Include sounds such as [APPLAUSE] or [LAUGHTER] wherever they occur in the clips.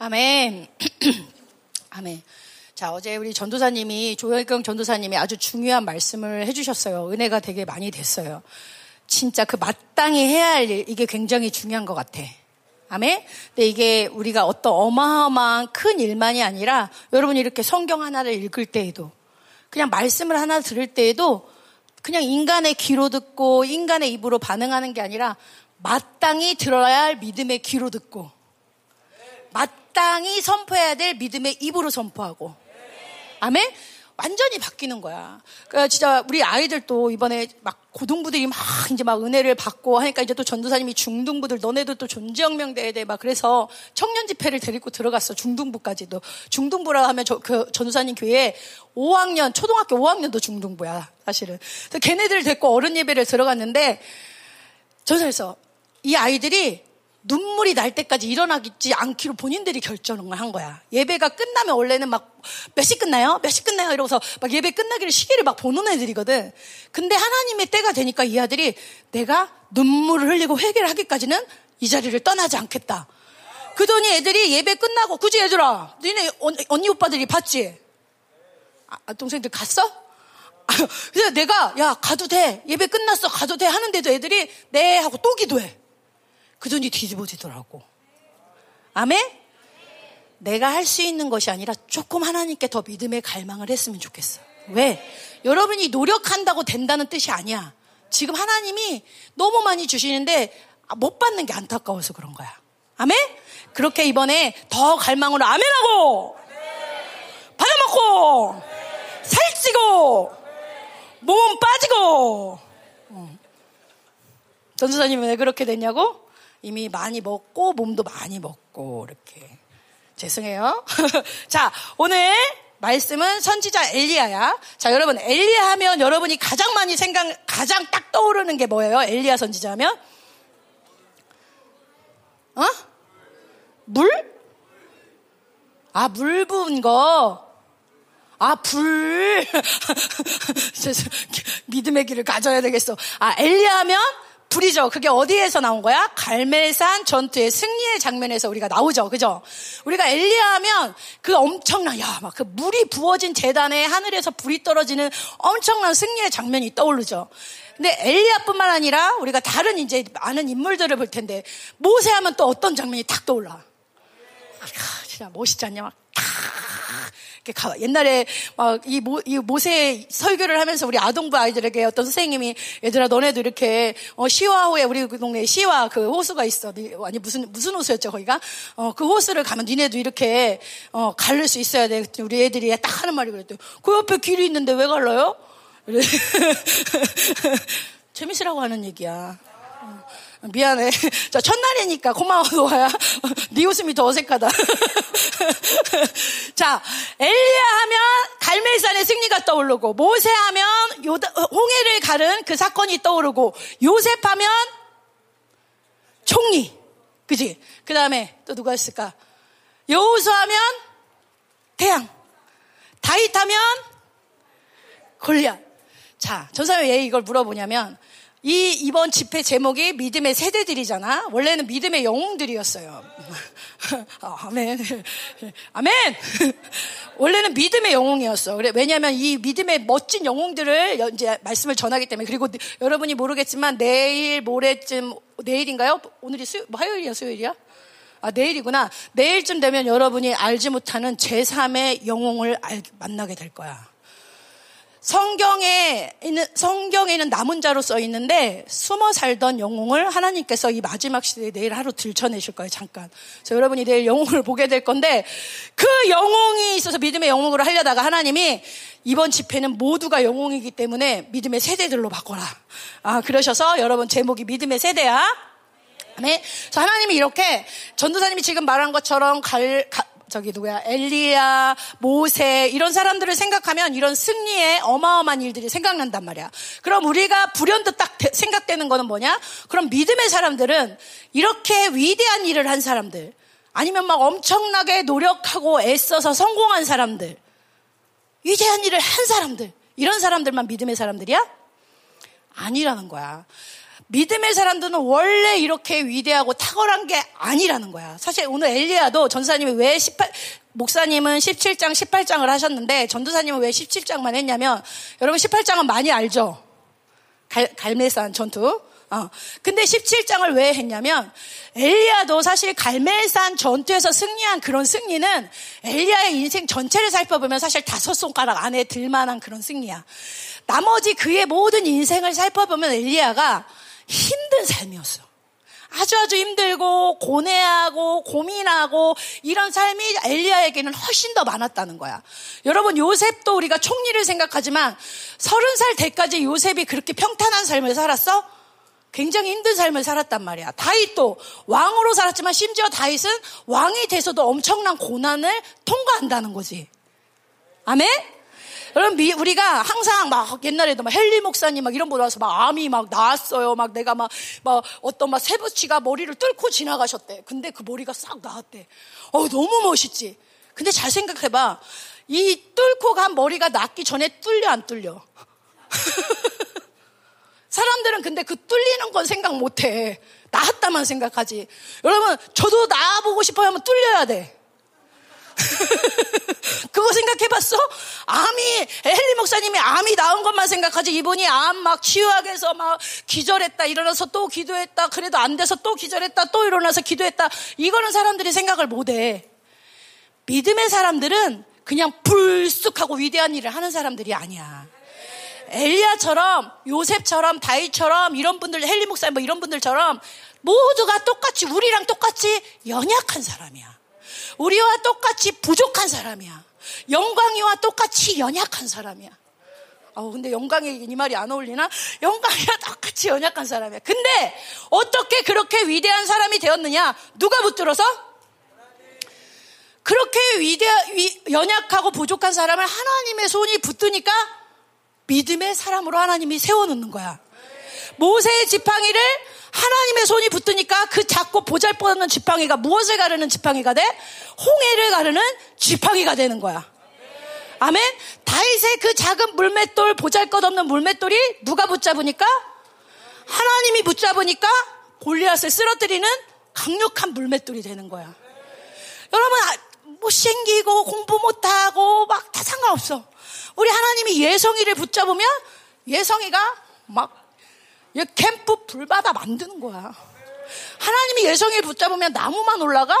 아멘. [CLEARS THROAT] 아멘. 자, 어제 우리 전도사님이, 조영경 전도사님이 아주 중요한 말씀을 해주셨어요. 은혜가 되게 많이 됐어요. 진짜 그 마땅히 해야 할 일, 이게 굉장히 중요한 것 같아. 아멘? 근데 이게 우리가 어떤 어마어마한 큰 일만이 아니라 여러분이 이렇게 성경 하나를 읽을 때에도 그냥 말씀을 하나 들을 때에도 그냥 인간의 귀로 듣고 인간의 입으로 반응하는 게 아니라 마땅히 들어야 할 믿음의 귀로 듣고 마땅히 선포해야 될 믿음의 입으로 선포하고 아멘? 완전히 바뀌는 거야. 그러니까 진짜 우리 아이들도 이번에 막 고등부들이 막 이제 막 은혜를 받고 하니까 이제 또 전도사님이 중등부들 너네도 또 존재혁명대에 대해 막 그래서 청년 집회를 데리고 들어갔어. 중등부까지도. 중등부라 하면 저, 그 전도사님 교회에 5학년, 초등학교 5학년도 중등부야. 사실은. 그래서 걔네들을 데리고 어른 예배를 들어갔는데 전사에서 이 아이들이 눈물이 날 때까지 일어나지 않기로 본인들이 결정을 한 거야. 예배가 끝나면 원래는 막 몇 시 끝나요? 몇 시 끝나요? 이러고서 막 예배 끝나기를 시계를 막 보는 애들이거든. 근데 하나님의 때가 되니까 이 아들이 내가 눈물을 흘리고 회개를 하기까지는 이 자리를 떠나지 않겠다. 그러더니 애들이 예배 끝나고 그지 얘들아 니네 언니 오빠들이 봤지? 아, 동생들 갔어? 그래서 내가 야 가도 돼 예배 끝났어 가도 돼 하는데도 애들이 네 하고 또 기도해. 그 돈이 뒤집어지더라고. 아멘? 내가 할 수 있는 것이 아니라 조금 하나님께 더 믿음의 갈망을 했으면 좋겠어. 왜? 여러분이 노력한다고 된다는 뜻이 아니야. 지금 하나님이 너무 많이 주시는데 못 받는 게 안타까워서 그런 거야. 아멘? 그렇게 이번에 더 갈망으로 아멘하고 받아먹고 살찌고 몸 빠지고 전수사님은 왜 그렇게 됐냐고? 이미 많이 먹고 몸도 많이 먹고 이렇게 죄송해요. [LAUGHS] 자 오늘 말씀은 선지자 엘리야야. 자 여러분 엘리야 하면 여러분이 가장 많이 생각 가장 딱 떠오르는 게 뭐예요? 엘리야 선지자 하면 어? 물? 아, 물 부은 거. 아, 불. [LAUGHS] [LAUGHS] 믿음의 길을 가져야 되겠어. 아, 엘리야 하면 불이죠. 그게 어디에서 나온 거야? 갈멜산 전투의 승리의 장면에서 우리가 나오죠. 그죠? 우리가 엘리야 하면 그 엄청난, 야, 막 그 물이 부어진 재단에 하늘에서 불이 떨어지는 엄청난 승리의 장면이 떠오르죠. 근데 엘리야뿐만 아니라 우리가 다른 이제 많은 인물들을 볼 텐데 모세 하면 또 어떤 장면이 탁 떠올라. 아, 진짜 멋있지 않냐? 막 옛날에 막이 모세 설교를 하면서 우리 아동부 아이들에게 어떤 선생님이 얘들아 너네도 이렇게 어, 시화호에 우리 그 동네에 시화 그 호수가 있어. 아니 무슨 무슨 호수였죠 거기가? 어, 그 호수를 가면 니네도 이렇게 어, 갈릴 수 있어야 돼. 우리 애들이 딱 하는 말이 그랬대요. 그 옆에 길이 있는데 왜 갈라요? [LAUGHS] 재밌으라고 하는 얘기야. 미안해. [LAUGHS] 자, 첫날이니까 고마워, 노아야. [LAUGHS] 네 웃음이 더 어색하다. [LAUGHS] 자, 엘리야 하면 갈멜산의 승리가 떠오르고, 모세 하면 요다, 홍해를 가른 그 사건이 떠오르고, 요셉 하면 총리. 그지? 그 다음에 또 누가 있을까? 여호수 하면 태양. 다윗 하면 골리앗. 자, 전사님 왜 이걸 물어보냐면, 이 이번 집회 제목이 믿음의 세대들이잖아. 원래는 믿음의 영웅들이었어요. [LAUGHS] 아멘. [LAUGHS] 아멘. [LAUGHS] 원래는 믿음의 영웅이었어. 그래 왜냐하면 이 믿음의 멋진 영웅들을 이제 말씀을 전하기 때문에 그리고 여러분이 모르겠지만 내일 모레쯤 내일인가요? 오늘이 수뭐 화요일이야 수요일이야? 아 내일이구나. 내일쯤 되면 여러분이 알지 못하는 제3의 영웅을 알, 만나게 될 거야. 성경에 있는, 성경에는 남은 자로 써 있는데 숨어 살던 영웅을 하나님께서 이 마지막 시대에 내일 하루 들춰내실 거예요, 잠깐. 그래서 여러분이 내일 영웅을 보게 될 건데 그 영웅이 있어서 믿음의 영웅으로 하려다가 하나님이 이번 집회는 모두가 영웅이기 때문에 믿음의 세대들로 바꿔라. 아, 그러셔서 여러분 제목이 믿음의 세대야. 네. 그래서 하나님이 이렇게 전도사님이 지금 말한 것처럼 갈, 가, 저기 누구야 엘리야 모세 이런 사람들을 생각하면 이런 승리의 어마어마한 일들이 생각난단 말이야. 그럼 우리가 불현듯 딱 생각되는 거는 뭐냐? 그럼 믿음의 사람들은 이렇게 위대한 일을 한 사람들 아니면 막 엄청나게 노력하고 애써서 성공한 사람들 위대한 일을 한 사람들 이런 사람들만 믿음의 사람들이야? 아니라는 거야. 믿음의 사람들은 원래 이렇게 위대하고 탁월한 게 아니라는 거야. 사실 오늘 엘리야도 전사님이 왜 18, 목사님은 17장, 18장을 하셨는데 전도사님은 왜 17장만 했냐면 여러분 18장은 많이 알죠? 갈, 갈매산 전투. 어. 근데 17장을 왜 했냐면 엘리야도 사실 갈멜산 전투에서 승리한 그런 승리는 엘리야의 인생 전체를 살펴보면 사실 다섯 손가락 안에 들만한 그런 승리야. 나머지 그의 모든 인생을 살펴보면 엘리야가 힘든 삶이었어. 아주 아주 힘들고 고뇌하고 고민하고 이런 삶이 엘리야에게는 훨씬 더 많았다는 거야. 여러분 요셉도 우리가 총리를 생각하지만 서른 살 때까지 요셉이 그렇게 평탄한 삶을 살았어? 굉장히 힘든 삶을 살았단 말이야. 다윗도 왕으로 살았지만 심지어 다윗은 왕이 돼서도 엄청난 고난을 통과한다는 거지. 아멘? 여러분 우리가 항상 막 옛날에도 막 헨리 목사님 막 이런 분 와서 막 암이 막 나왔어요. 막 내가 막, 막 어떤 막 세부치가 머리를 뚫고 지나가셨대. 근데 그 머리가 싹 나왔대. 어 너무 멋있지. 근데 잘 생각해봐. 이 뚫고 간 머리가 낫기 전에 뚫려 안 뚫려? [LAUGHS] 사람들은 근데 그 뚫리는 건 생각 못 해. 나았다만 생각하지. 여러분, 저도 나아보고 싶어요 하면 뚫려야 돼. [LAUGHS] 그거 생각해봤어? 암이 헬리 목사님이 암이 나온 것만 생각하지 이분이 암 막 치유하게 해서 막 기절했다 일어나서 또 기도했다 그래도 안 돼서 또 기절했다 또 일어나서 기도했다 이거는 사람들이 생각을 못해 믿음의 사람들은 그냥 불쑥하고 위대한 일을 하는 사람들이 아니야 엘리야처럼 요셉처럼 다윗처럼 이런 분들 헬리 목사님 뭐 이런 분들처럼 모두가 똑같이 우리랑 똑같이 연약한 사람이야. 우리와 똑같이 부족한 사람이야. 영광이와 똑같이 연약한 사람이야. 어, 근데 영광이 이 말이 안 어울리나? 영광이와 똑같이 연약한 사람이야. 근데 어떻게 그렇게 위대한 사람이 되었느냐? 누가 붙들어서? 그렇게 위대, 위, 연약하고 부족한 사람을 하나님의 손이 붙드니까 믿음의 사람으로 하나님이 세워놓는 거야. 모세의 지팡이를 하나님의 손이 붙으니까 그 작고 보잘것없는 지팡이가 무엇을 가르는 지팡이가 돼? 홍해를 가르는 지팡이가 되는 거야. 아멘? 다윗의 그 작은 물맷돌, 보잘것없는 물맷돌이 누가 붙잡으니까? 하나님이 붙잡으니까 골리앗을 쓰러뜨리는 강력한 물맷돌이 되는 거야. 여러분, 못생기고 공부 못하고 막 다 상관없어. 우리 하나님이 예성이를 붙잡으면 예성이가 막 캠프 불바다 만드는 거야. 하나님이 예성이를 붙잡으면 나무만 올라가?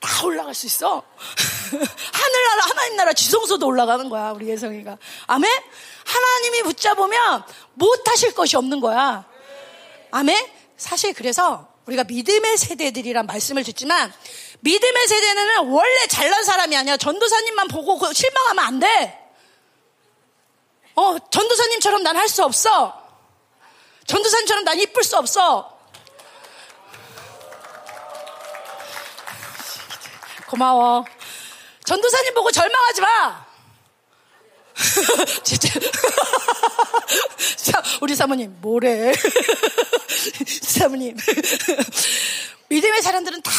다 올라갈 수 있어. [LAUGHS] 하늘나라, 하나님 나라 지성소도 올라가는 거야, 우리 예성이가. 아멘? 하나님이 붙잡으면 못 하실 것이 없는 거야. 아멘? 사실 그래서 우리가 믿음의 세대들이란 말씀을 듣지만 믿음의 세대는 원래 잘난 사람이 아니야. 전도사님만 보고 그 실망하면 안 돼. 어, 전도사님처럼 난 할 수 없어. 전도사님처럼 난 이쁠 수 없어. 고마워. 전도사님 보고 절망하지 마. [LAUGHS] 자, 우리 사모님, 뭐래? [LAUGHS] 사모님. 믿음의 사람들은 다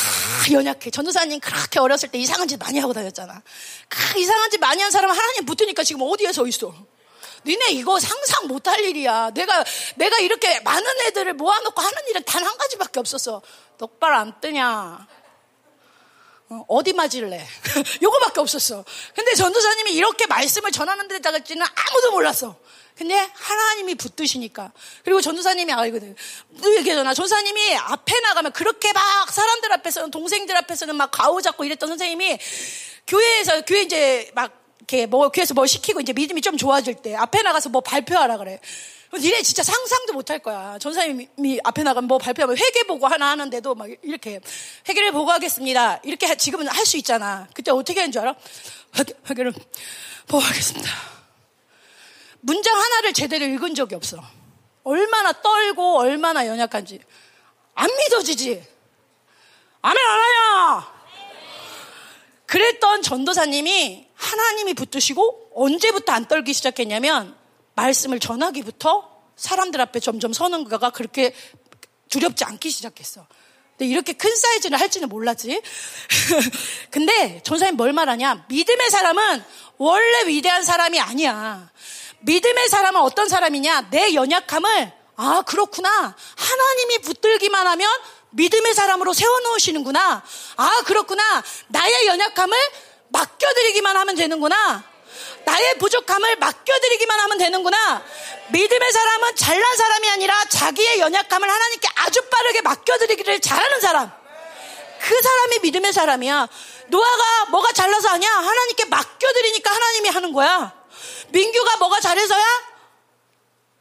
연약해. 전도사님 그렇게 어렸을 때 이상한 짓 많이 하고 다녔잖아. 그 이상한 짓 많이 한 사람은 하나님 붙으니까 지금 어디에 서 있어? 니네 이거 상상 못할 일이야. 내가, 내가 이렇게 많은 애들을 모아놓고 하는 일은 단 한 가지밖에 없었어. 똑바로 안 뜨냐? 어, 디 맞을래? [LAUGHS] 요거밖에 없었어. 근데 전도사님이 이렇게 말씀을 전하는 데다가지는 아무도 몰랐어. 근데 하나님이 붙드시니까. 그리고 전도사님이 알거든. 늘 얘기하잖아. 전도사님이 앞에 나가면 그렇게 막 사람들 앞에서는 동생들 앞에서는 막 가오 잡고 이랬던 선생님이 교회에서 교회 이제 막 이렇게 뭐 교회에서 뭐 시키고 이제 믿음이 좀 좋아질 때 앞에 나가서 뭐 발표하라 그래. 니네 진짜 상상도 못할 거야. 전사님이 앞에 나가면 뭐 발표하면 회계 보고 하나 하는데도 막 이렇게 회계를 보고 하겠습니다. 이렇게 지금은 할 수 있잖아. 그때 어떻게 하는 줄 알아? 회계, 회계를 보고 하겠습니다. 문장 하나를 제대로 읽은 적이 없어. 얼마나 떨고 얼마나 연약한지. 안 믿어지지? 아멘 안 하냐? 그랬던 전도사님이 하나님이 붙드시고 언제부터 안 떨기 시작했냐면 말씀을 전하기부터 사람들 앞에 점점 서는 거가 그렇게 두렵지 않기 시작했어. 근데 이렇게 큰 사이즈를 할지는 몰랐지. [LAUGHS] 근데 전사님 뭘 말하냐? 믿음의 사람은 원래 위대한 사람이 아니야. 믿음의 사람은 어떤 사람이냐? 내 연약함을 아, 그렇구나. 하나님이 붙들기만 하면 믿음의 사람으로 세워놓으시는구나. 아, 그렇구나. 나의 연약함을 맡겨드리기만 하면 되는구나. 나의 부족함을 맡겨드리기만 하면 되는구나. 믿음의 사람은 잘난 사람이 아니라 자기의 연약함을 하나님께 아주 빠르게 맡겨드리기를 잘하는 사람. 그 사람이 믿음의 사람이야. 노아가 뭐가 잘나서 하냐? 하나님께 맡겨드리니까 하나님이 하는 거야. 민규가 뭐가 잘해서야?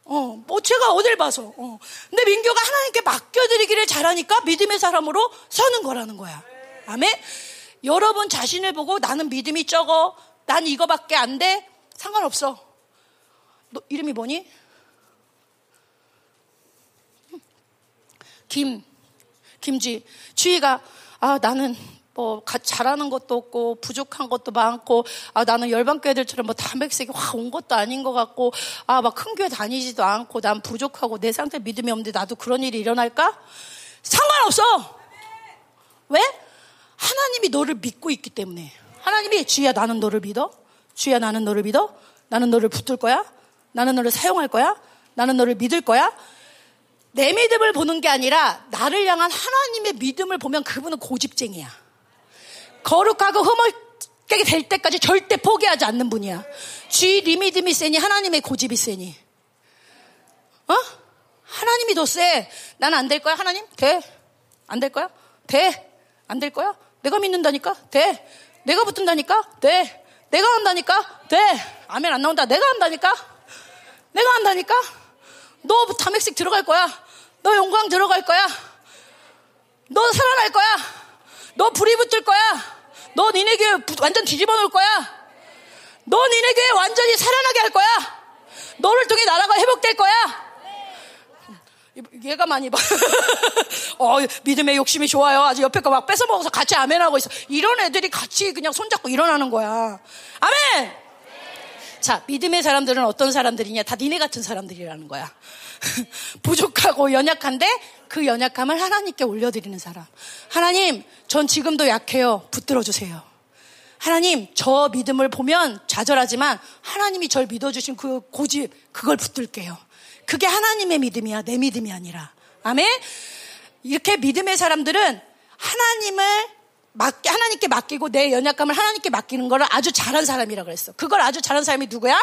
어, 뭐 제가 어딜 봐서. 어. 근데 민규가 하나님께 맡겨드리기를 잘하니까 믿음의 사람으로 서는 거라는 거야. 아멘? 여러분 자신을 보고 나는 믿음이 적어. 난 이거밖에 안 돼. 상관없어. 너 이름이 뭐니? 김, 김지. 주희가, 아, 나는 뭐 잘하는 것도 없고 부족한 것도 많고 아 나는 열방 교회들처럼 뭐 담백색이 확 온 것도 아닌 것 같고 아 막 큰 교회 다니지도 않고 난 부족하고 내 상태 믿음이 없는데 나도 그런 일이 일어날까? 상관없어. 왜? 하나님이 너를 믿고 있기 때문에 하나님이 주야 나는 너를 믿어. 주야 나는 너를 믿어. 나는 너를 붙들 거야. 나는 너를 사용할 거야. 나는 너를 믿을 거야. 내 믿음을 보는 게 아니라 나를 향한 하나님의 믿음을 보면 그분은 고집쟁이야. 거룩하고 흐물게 될 때까지 절대 포기하지 않는 분이야. 쥐네 믿음이 세니 하나님의 고집이 세니. 어? 하나님이 더 세. 나는 안될 거야, 하나님? 돼. 안 될 거야? 돼. 안 될 거야? 내가 믿는다니까? 돼. 내가 붙든다니까? 돼. 내가 한다니까? 돼. 아멘 안 나온다. 내가 한다니까? 내가 한다니까? 너 담액식 들어갈 거야. 너 영광 들어갈 거야. 너 살아날 거야. 너 불이 붙을 거야. 너 니네 교회 완전 뒤집어 놓을 거야. 너 니네 교회 완전히 살아나게 할 거야. 너를 통해 나라가 회복될 거야. 얘가 많이 봐. [LAUGHS] 어, 믿음의 욕심이 좋아요. 아주 옆에 거 막 뺏어 먹어서 같이 아멘하고 있어. 이런 애들이 같이 그냥 손잡고 일어나는 거야. 아멘! 자, 믿음의 사람들은 어떤 사람들이냐? 다 니네 같은 사람들이라는 거야. [LAUGHS] 부족하고 연약한데 그 연약함을 하나님께 올려드리는 사람. 하나님, 전 지금도 약해요. 붙들어 주세요. 하나님, 저 믿음을 보면 좌절하지만 하나님이 절 믿어주신 그 고집, 그걸 붙들게요. 그게 하나님의 믿음이야. 내 믿음이 아니라. 아멘? 이렇게 믿음의 사람들은 하나님을 맡 하나님께 맡기고 내 연약감을 하나님께 맡기는 걸 아주 잘한 사람이라 그랬어. 그걸 아주 잘한 사람이 누구야?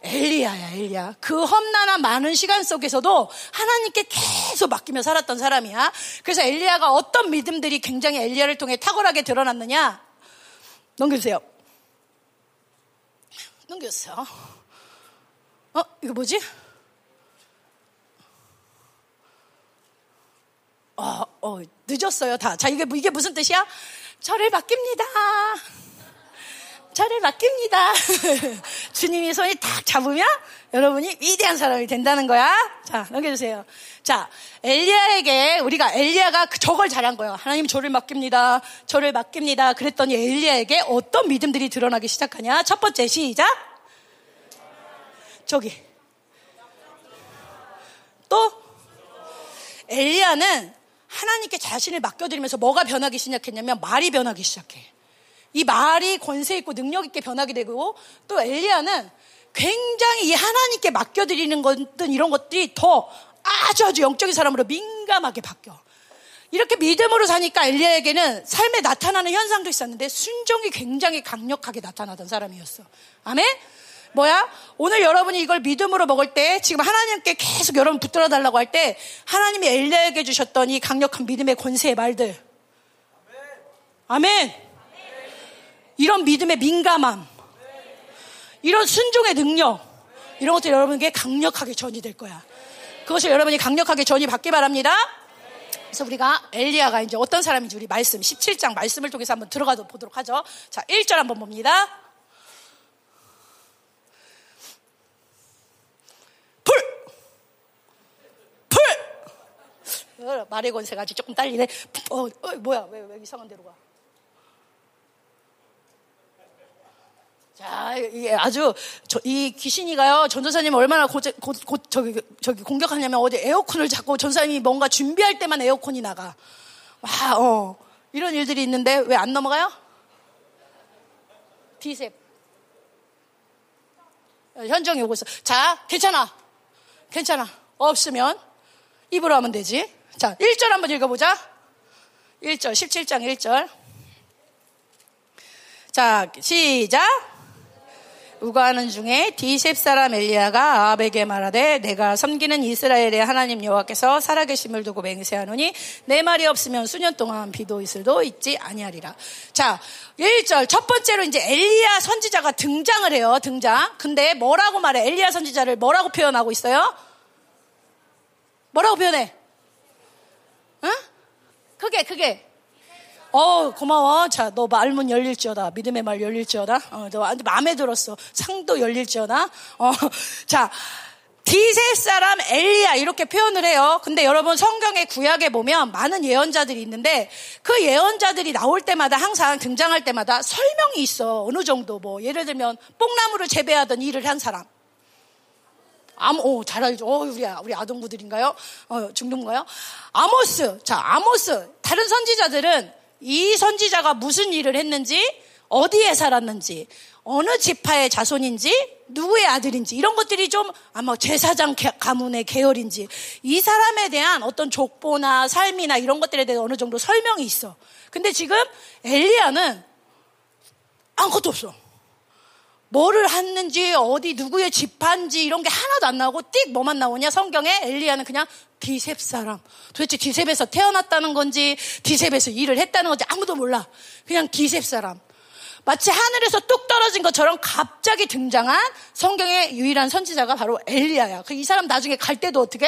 엘리야야, 엘리야. 그 험난한 많은 시간 속에서도 하나님께 계속 맡기며 살았던 사람이야. 그래서 엘리야가 어떤 믿음들이 굉장히 엘리야를 통해 탁월하게 드러났느냐? 넘겨주세요. 넘겨주세요. 어, 이거 뭐지? 어, 어, 늦었어요, 다. 자, 이게, 이게 무슨 뜻이야? 저를 맡깁니다. 저를 맡깁니다. [LAUGHS] 주님이 손이 딱 잡으면 여러분이 위대한 사람이 된다는 거야. 자, 넘겨주세요. 자, 엘리야에게 우리가 엘리야가 그 저걸 잘한 거예요. 하나님 저를 맡깁니다. 저를 맡깁니다. 그랬더니 엘리야에게 어떤 믿음들이 드러나기 시작하냐? 첫 번째 시작. 저기. 또 엘리야는 하나님께 자신을 맡겨드리면서 뭐가 변하기 시작했냐면 말이 변하기 시작해. 이 말이 권세 있고 능력 있게 변하게 되고 또 엘리야는 굉장히 이 하나님께 맡겨드리는 것든 이런 것들이 더 아주 아주 영적인 사람으로 민감하게 바뀌어. 이렇게 믿음으로 사니까 엘리야에게는 삶에 나타나는 현상도 있었는데 순종이 굉장히 강력하게 나타나던 사람이었어. 아멘? 뭐야? 오늘 여러분이 이걸 믿음으로 먹을 때 지금 하나님께 계속 여러분 붙들어 달라고 할 때 하나님이 엘리야에게 주셨던 이 강력한 믿음의 권세의 말들. 아멘. 이런 믿음의 민감함. 이런 순종의 능력. 이런 것들 여러분에게 강력하게 전이될 거야. 그것을 여러분이 강력하게 전이 받기 바랍니다. 그래서 우리가 엘리야가 이제 어떤 사람인지 우리 말씀 17장 말씀을 통해서 한번 들어가 보도록 하죠. 자, 1절 한번 봅니다. 어, 말의 권세가 아직 조금 딸리네. 어, 어 뭐야? 왜, 왜 이상한 데로 가? 자, 이게 아주 저, 이 귀신이가요 전도사님 얼마나 고, 고, 고, 저기 저기 공격하냐면 어디 에어컨을 잡고 전사님이 뭔가 준비할 때만 에어컨이 나가. 와, 어 이런 일들이 있는데 왜 안 넘어가요? 비셉. 현정이 오고 있어. 자, 괜찮아, 괜찮아. 없으면 입으로 하면 되지. 자, 1절 한번 읽어보자. 1절, 17장 1절. 자, 시작. 우가하는 중에 디셉 사람 엘리야가 아합에게 말하되 내가 섬기는 이스라엘의 하나님 여호와께서 살아계심을 두고 맹세하노니 내 말이 없으면 수년 동안 비도 이슬도 있지 아니하리라. 자, 1절 첫 번째로 이제 엘리야 선지자가 등장을 해요. 등장. 근데 뭐라고 말해? 엘리야 선지자를 뭐라고 표현하고 있어요? 뭐라고 표현해? 응? 그게 그게 어, 고마워. 자, 너 말문 열릴지어다. 믿음의 말 열릴지어다. 어, 너 마음에 들었어. 상도 열릴지어다. 어, [LAUGHS] 자, 디세 사람 엘리야 이렇게 표현을 해요. 근데 여러분 성경의 구약에 보면 많은 예언자들이 있는데 그 예언자들이 나올 때마다 항상 등장할 때마다 설명이 있어. 어느 정도 뭐 예를 들면 뽕나무를 재배하던 일을 한 사람. 암, 오, 잘 알죠. 어, 우리, 우리 아동부들인가요? 어, 중동가요? 아모스. 자, 아모스. 다른 선지자들은 이 선지자가 무슨 일을 했는지, 어디에 살았는지, 어느 지파의 자손인지, 누구의 아들인지, 이런 것들이 좀 아마 제사장 가문의 계열인지, 이 사람에 대한 어떤 족보나 삶이나 이런 것들에 대해 어느 정도 설명이 있어. 근데 지금 엘리야는 아무것도 없어. 뭐를 했는지, 어디 누구의 집한지 이런 게 하나도 안 나오고 띡 뭐만 나오냐? 성경에 엘리야는 그냥 디셉 사람. 도대체 디셉에서 태어났다는 건지, 디셉에서 일을 했다는 건지 아무도 몰라. 그냥 디셉 사람. 마치 하늘에서 뚝 떨어진 것처럼 갑자기 등장한 성경의 유일한 선지자가 바로 엘리야야. 그 이 사람 나중에 갈 때도 어떻게?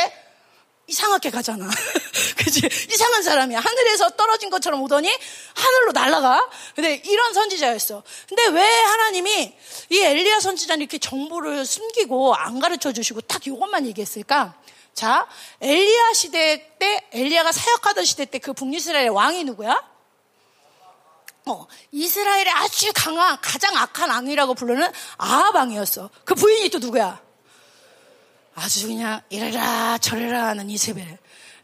이상하게 가잖아. [LAUGHS] 그치? 이상한 사람이야. 하늘에서 떨어진 것처럼 오더니 하늘로 날아가. 근데 이런 선지자였어. 근데 왜 하나님이 이 엘리야 선지자는 이렇게 정보를 숨기고 안 가르쳐 주시고 딱 이것만 얘기했을까? 자, 엘리야 시대 때, 엘리야가 사역하던 시대 때 그 북이스라엘의 왕이 누구야? 어, 이스라엘의 아주 강한, 가장 악한 왕이라고 부르는 아합 왕이었어. 그 부인이 또 누구야? 아주 그냥 이래라 저래라 하는 이세벨.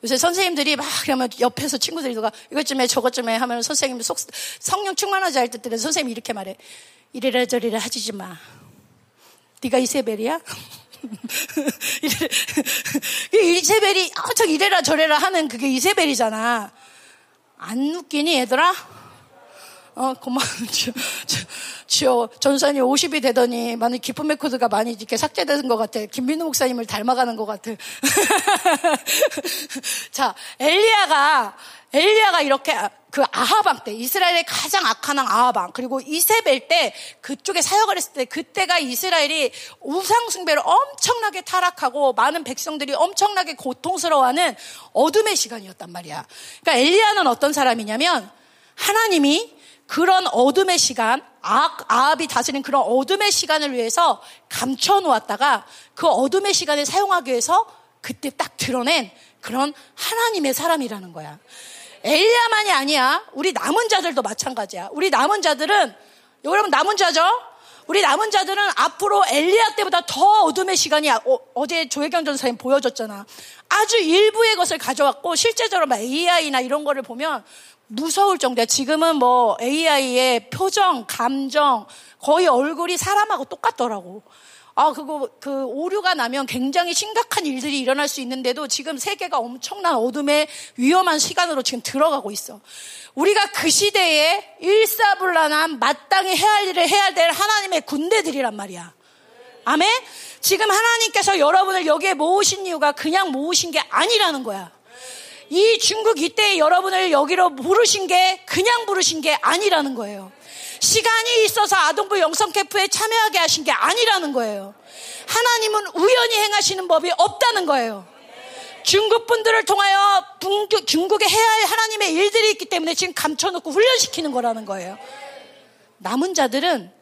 요새 선생님들이 막 그러면 옆에서 친구들이 누가 이것 좀 해, 저것 좀 해 하면 선생님 속, 성령 충만하지 할 때들은 선생님이 이렇게 말해. 이래라 저래라 하지 마. 네가 이세벨이야? [LAUGHS] 이세벨이 엄청 이래라 저래라 하는 그게 이세벨이잖아. 안 웃기니 얘들아? 어, 고마워. 주여, 전사님 50이 되더니 많은 기쁨의 코드가 많이 이렇게 삭제되는 것 같아. 김민우 목사님을 닮아가는 것 같아. [LAUGHS] 자, 엘리야가, 엘리야가 이렇게 그 아하방 때 이스라엘의 가장 악한 왕 아하방 그리고 이세벨 때 그쪽에 사역을 했을 때 그때가 이스라엘이 우상 숭배를 엄청나게 타락하고 많은 백성들이 엄청나게 고통스러워하는 어둠의 시간이었단 말이야. 그러니까 엘리야는 어떤 사람이냐면 하나님이 그런 어둠의 시간, 아, 아합이 다스린 그런 어둠의 시간을 위해서 감춰놓았다가 그 어둠의 시간을 사용하기 위해서 그때 딱 드러낸 그런 하나님의 사람이라는 거야. 엘리야만이 아니야. 우리 남은 자들도 마찬가지야. 우리 남은 자들은 여러분 남은 자죠? 우리 남은 자들은 앞으로 엘리야 때보다 더 어둠의 시간이 어, 제 조혜경 전사님 보여줬잖아. 아주 일부의 것을 가져왔고 실제적으로 AI나 이런 거를 보면 무서울 정도야. 지금은 뭐 AI의 표정, 감정, 거의 얼굴이 사람하고 똑같더라고. 아, 그거, 그 오류가 나면 굉장히 심각한 일들이 일어날 수 있는데도 지금 세계가 엄청난 어둠의 위험한 시간으로 지금 들어가고 있어. 우리가 그 시대에 일사불란한 마땅히 해야 할 일을 해야 될 하나님의 군대들이란 말이야. 아멘? 지금 하나님께서 여러분을 여기에 모으신 이유가 그냥 모으신 게 아니라는 거야. 이 중국 이때 여러분을 여기로 부르신 게 그냥 부르신 게 아니라는 거예요. 시간이 있어서 아동부 영성 캠프에 참여하게 하신 게 아니라는 거예요. 하나님은 우연히 행하시는 법이 없다는 거예요. 중국 분들을 통하여 중국에 해야 할 하나님의 일들이 있기 때문에 지금 감춰놓고 훈련시키는 거라는 거예요. 남은 자들은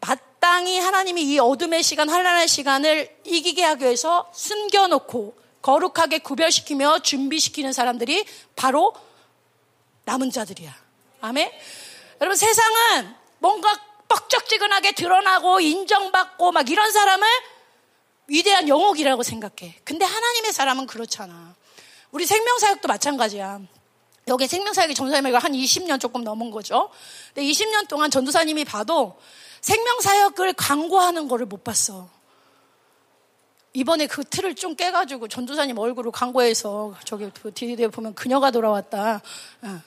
마땅히 하나님이 이 어둠의 시간, 환란의 시간을 이기게 하기 위해서 숨겨놓고 거룩하게 구별시키며 준비시키는 사람들이 바로 남은 자들이야. 아멘? 여러분 세상은 뭔가 뻑적지근하게 드러나고 인정받고 막 이런 사람을 위대한 영웅이라고 생각해. 근데 하나님의 사람은 그렇잖아. 우리 생명사역도 마찬가지야. 여기 생명사역이 전도사님이 한 20년 조금 넘은 거죠. 근데 20년 동안 전도사님이 봐도 생명사역을 광고하는 거를 못 봤어. 이번에 그 틀을 좀 깨가지고 전도사님 얼굴을 광고해서 저기 그 뒤에 보면 그녀가 돌아왔다. 어.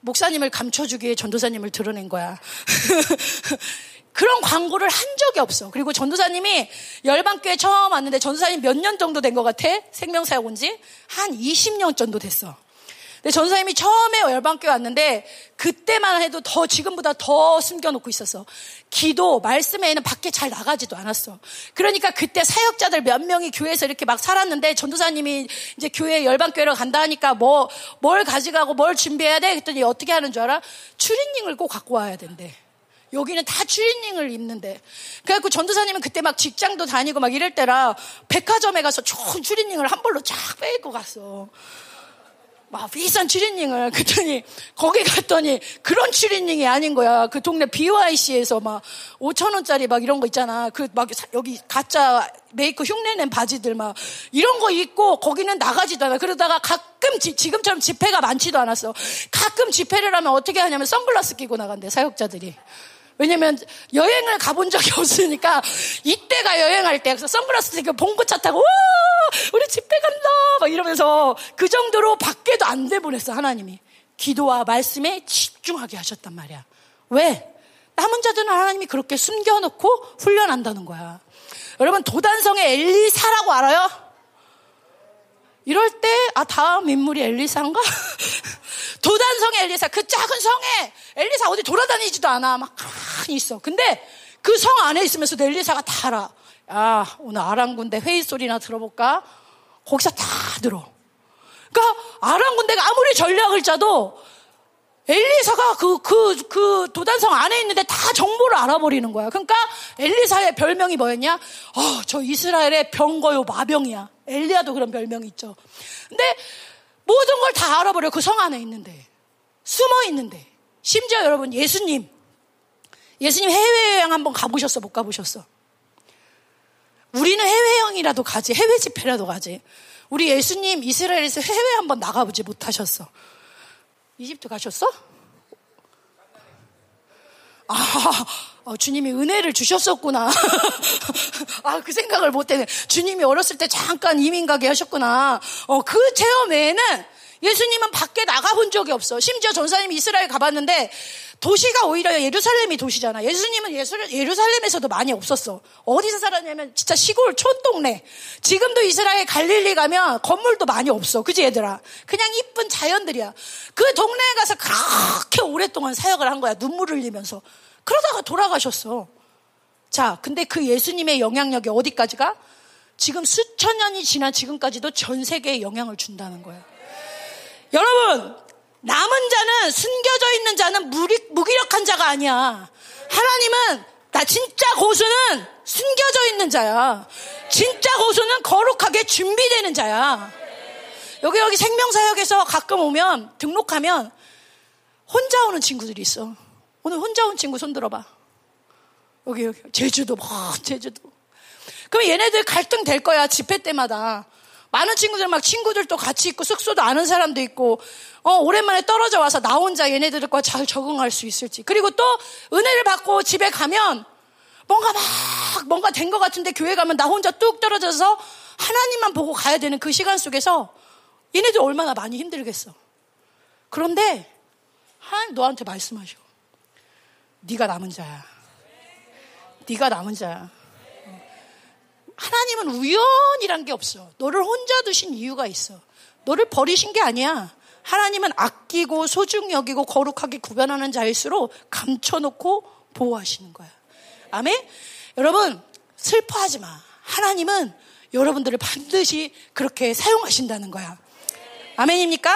목사님을 감춰주기에 전도사님을 드러낸 거야. [LAUGHS] 그런 광고를 한 적이 없어. 그리고 전도사님이 열방교회 처음 왔는데 전도사님 몇 년 정도 된 것 같아? 생명사역 온 지? 한 20년 정도 됐어. 근데 전사님이 처음에 열방교회 왔는데 그때만 해도 더 지금보다 더 숨겨놓고 있었어. 기도 말씀 에는 밖에 잘 나가지도 않았어. 그러니까 그때 사역자들 몇 명이 교회에서 이렇게 막 살았는데 전도사님이 이제 교회 열방교회로 간다 하니까 뭐 뭘 가져가고 뭘 준비해야 돼? 그랬더니 어떻게 하는 줄 알아? 추리닝을 꼭 갖고 와야 된대. 여기는 다 추리닝을 입는데. 그래갖고 전도사님은 그때 막 직장도 다니고 막 이럴 때라 백화점에 가서 좋은 추리닝을 한 벌로 쫙 빼입고 갔어. 막 비싼 추리닝을 그랬더니 거기 갔더니 그런 추리닝이 아닌 거야. 그 동네 BYC에서 막 5천 원짜리 막 이런 거 있잖아. 그 막 여기 가짜 메이크 흉내낸 바지들 막 이런 거 입고 거기는 나가지도 않아. 그러다가 가끔 지, 지금처럼 집회가 많지도 않았어. 가끔 집회를 하면 어떻게 하냐면 선글라스 끼고 나간대 사역자들이. 왜냐면 여행을 가본 적이 [LAUGHS] 없으니까 이때가 여행할 때 그래서 선글라스 쓰고 봉고차 타고 와 우리 집회 간다 막 이러면서 그 정도로 밖에도 안 내보냈어 하나님이 기도와 말씀에 집중하게 하셨단 말이야 왜? 남은 자들은 하나님이 그렇게 숨겨놓고 훈련한다는 거야 여러분 도단성의 엘리사라고 알아요? 이럴 때, 아, 다음 인물이 엘리사인가? [LAUGHS] 도단성의 엘리사, 그 작은 성에 엘리사 어디 돌아다니지도 않아. 막 가만히 있어. 근데 그 성 안에 있으면서도 엘리사가 다 알아. 야, 오늘 아랑군대 회의 소리나 들어볼까? 거기서 다 들어. 그러니까 아랑군대가 아무리 전략을 짜도 엘리사가 그, 그, 그 도단성 안에 있는데 다 정보를 알아버리는 거야. 그러니까 엘리사의 별명이 뭐였냐? 어, 저 이스라엘의 병거요 마병이야. 엘리야도 그런 별명이 있죠. 근데 모든 걸 다 알아버려. 그 성 안에 있는데. 숨어 있는데. 심지어 여러분, 예수님. 예수님 해외여행 한번 가보셨어? 못 가보셨어? 우리는 해외여행이라도 가지. 해외 집회라도 가지. 우리 예수님 이스라엘에서 해외 한번 나가보지 못하셨어. 이집트 가셨어? 아, 어, 주님이 은혜를 주셨었구나. [LAUGHS] 아, 그 생각을 못했네. 주님이 어렸을 때 잠깐 이민 가게 하셨구나. 어, 그 체험 외에는 예수님은 밖에 나가본 적이 없어. 심지어 전사님이 이스라엘 가봤는데 도시가 오히려 예루살렘이 도시잖아. 예수님은 예루살렘에서도 많이 없었어. 어디서 살았냐면 진짜 시골 촌동네. 지금도 이스라엘 갈릴리 가면 건물도 많이 없어. 그지 얘들아? 그냥 이쁜 자연들이야. 그 동네에 가서 그렇게 오랫동안 사역을 한 거야. 눈물을 흘리면서. 그러다가 돌아가셨어. 자, 근데 그 예수님의 영향력이 어디까지가? 지금 수천 년이 지난 지금까지도 전 세계에 영향을 준다는 거예요. 여러분, 남은 자는 숨겨져 있는 자는 무리, 무기력한 자가 아니야. 하나님은 나 진짜 고수는 숨겨져 있는 자야. 진짜 고수는 거룩하게 준비되는 자야. 여기 여기 생명사역에서 가끔 오면 등록하면 혼자 오는 친구들이 있어. 오늘 혼자 온 친구 손 들어봐. 여기 여기 제주도 막 제주도. 그럼 얘네들 갈등 될 거야 집회 때마다. 많은 친구들 막 친구들도 같이 있고 숙소도 아는 사람도 있고 어, 오랜만에 떨어져 와서 나 혼자 얘네들과 잘 적응할 수 있을지. 그리고 또 은혜를 받고 집에 가면 뭔가 막 뭔가 된 것 같은데 교회 가면 나 혼자 뚝 떨어져서 하나님만 보고 가야 되는 그 시간 속에서 얘네들 얼마나 많이 힘들겠어. 그런데 하나님 너한테 말씀하셔. 네가 남은 자야. 네가 남은 자야. 하나님은 우연이란 게 없어. 너를 혼자 두신 이유가 있어. 너를 버리신 게 아니야. 하나님은 아끼고 소중히 여기고 거룩하게 구별하는 자일수록 감춰놓고 보호하시는 거야. 아멘? 여러분, 슬퍼하지 마. 하나님은 여러분들을 반드시 그렇게 사용하신다는 거야. 아멘입니까?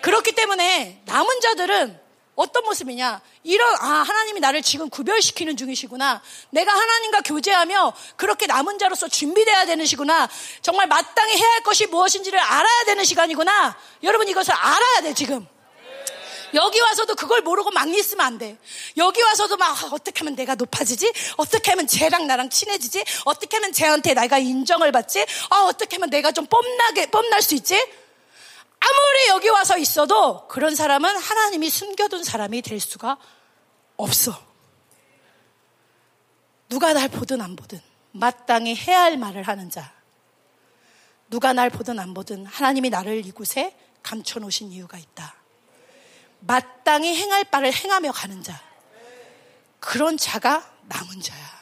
그렇기 때문에 남은 자들은 어떤 모습이냐? 이런, 아, 하나님이 나를 지금 구별시키는 중이시구나. 내가 하나님과 교제하며 그렇게 남은 자로서 준비돼야 되는 시구나. 정말 마땅히 해야 할 것이 무엇인지를 알아야 되는 시간이구나. 여러분 이것을 알아야 돼, 지금. 여기 와서도 그걸 모르고 막 있으면 안 돼. 여기 와서도 막 아, 어떻게 하면 내가 높아지지? 어떻게 하면 쟤랑 나랑 친해지지? 어떻게 하면 쟤한테 내가 인정을 받지? 아, 어떻게 하면 내가 좀 뽐나게, 뽐날 수 있지? 아무리 여기 와서 있어도 그런 사람은 하나님이 숨겨둔 사람이 될 수가 없어. 누가 날 보든 안 보든 마땅히 해야 할 말을 하는 자. 누가 날 보든 안 보든 하나님이 나를 이곳에 감춰 놓으신 이유가 있다. 마땅히 행할 바를 행하며 가는 자. 그런 자가 남은 자야.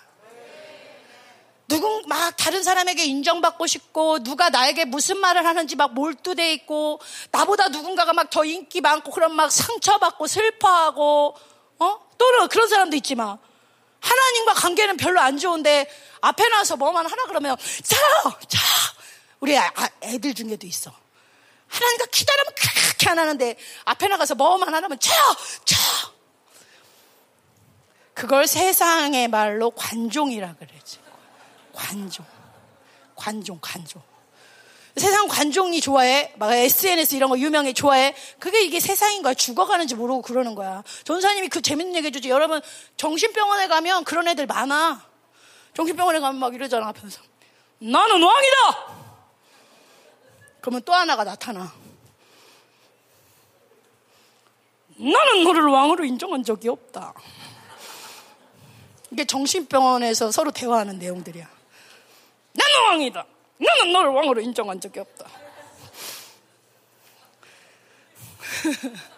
누군 막 다른 사람에게 인정받고 싶고 누가 나에게 무슨 말을 하는지 막 몰두돼 있고 나보다 누군가가 막 더 인기 많고 그런 막 상처받고 슬퍼하고 어 또는 그런 사람도 있지만 하나님과 관계는 별로 안 좋은데 앞에 나와서 뭐만 하나 그러면 자, 자 우리 아, 애들 중에도 있어. 하나님과 기다리면 그렇게 안 하는데 앞에 나가서 뭐만 하면 쳐, 쳐. 그걸 세상의 말로 관종이라 그러지. 관종. 관종, 관종. 세상 관종이 좋아해. 막 SNS 이런 거 유명해 좋아해. 그게 이게 세상인 거야. 죽어가는지 모르고 그러는 거야. 전사님이 그 재밌는 얘기 해주지. 여러분, 정신병원에 가면 그런 애들 많아. 정신병원에 가면 막 이러잖아, 앞에서. 나는 왕이다! 그러면 또 하나가 나타나. 나는 너를 왕으로 인정한 적이 없다. 이게 정신병원에서 서로 대화하는 내용들이야. 나는 왕이다. 나는 너를 왕으로 인정한 적이 없다. [LAUGHS]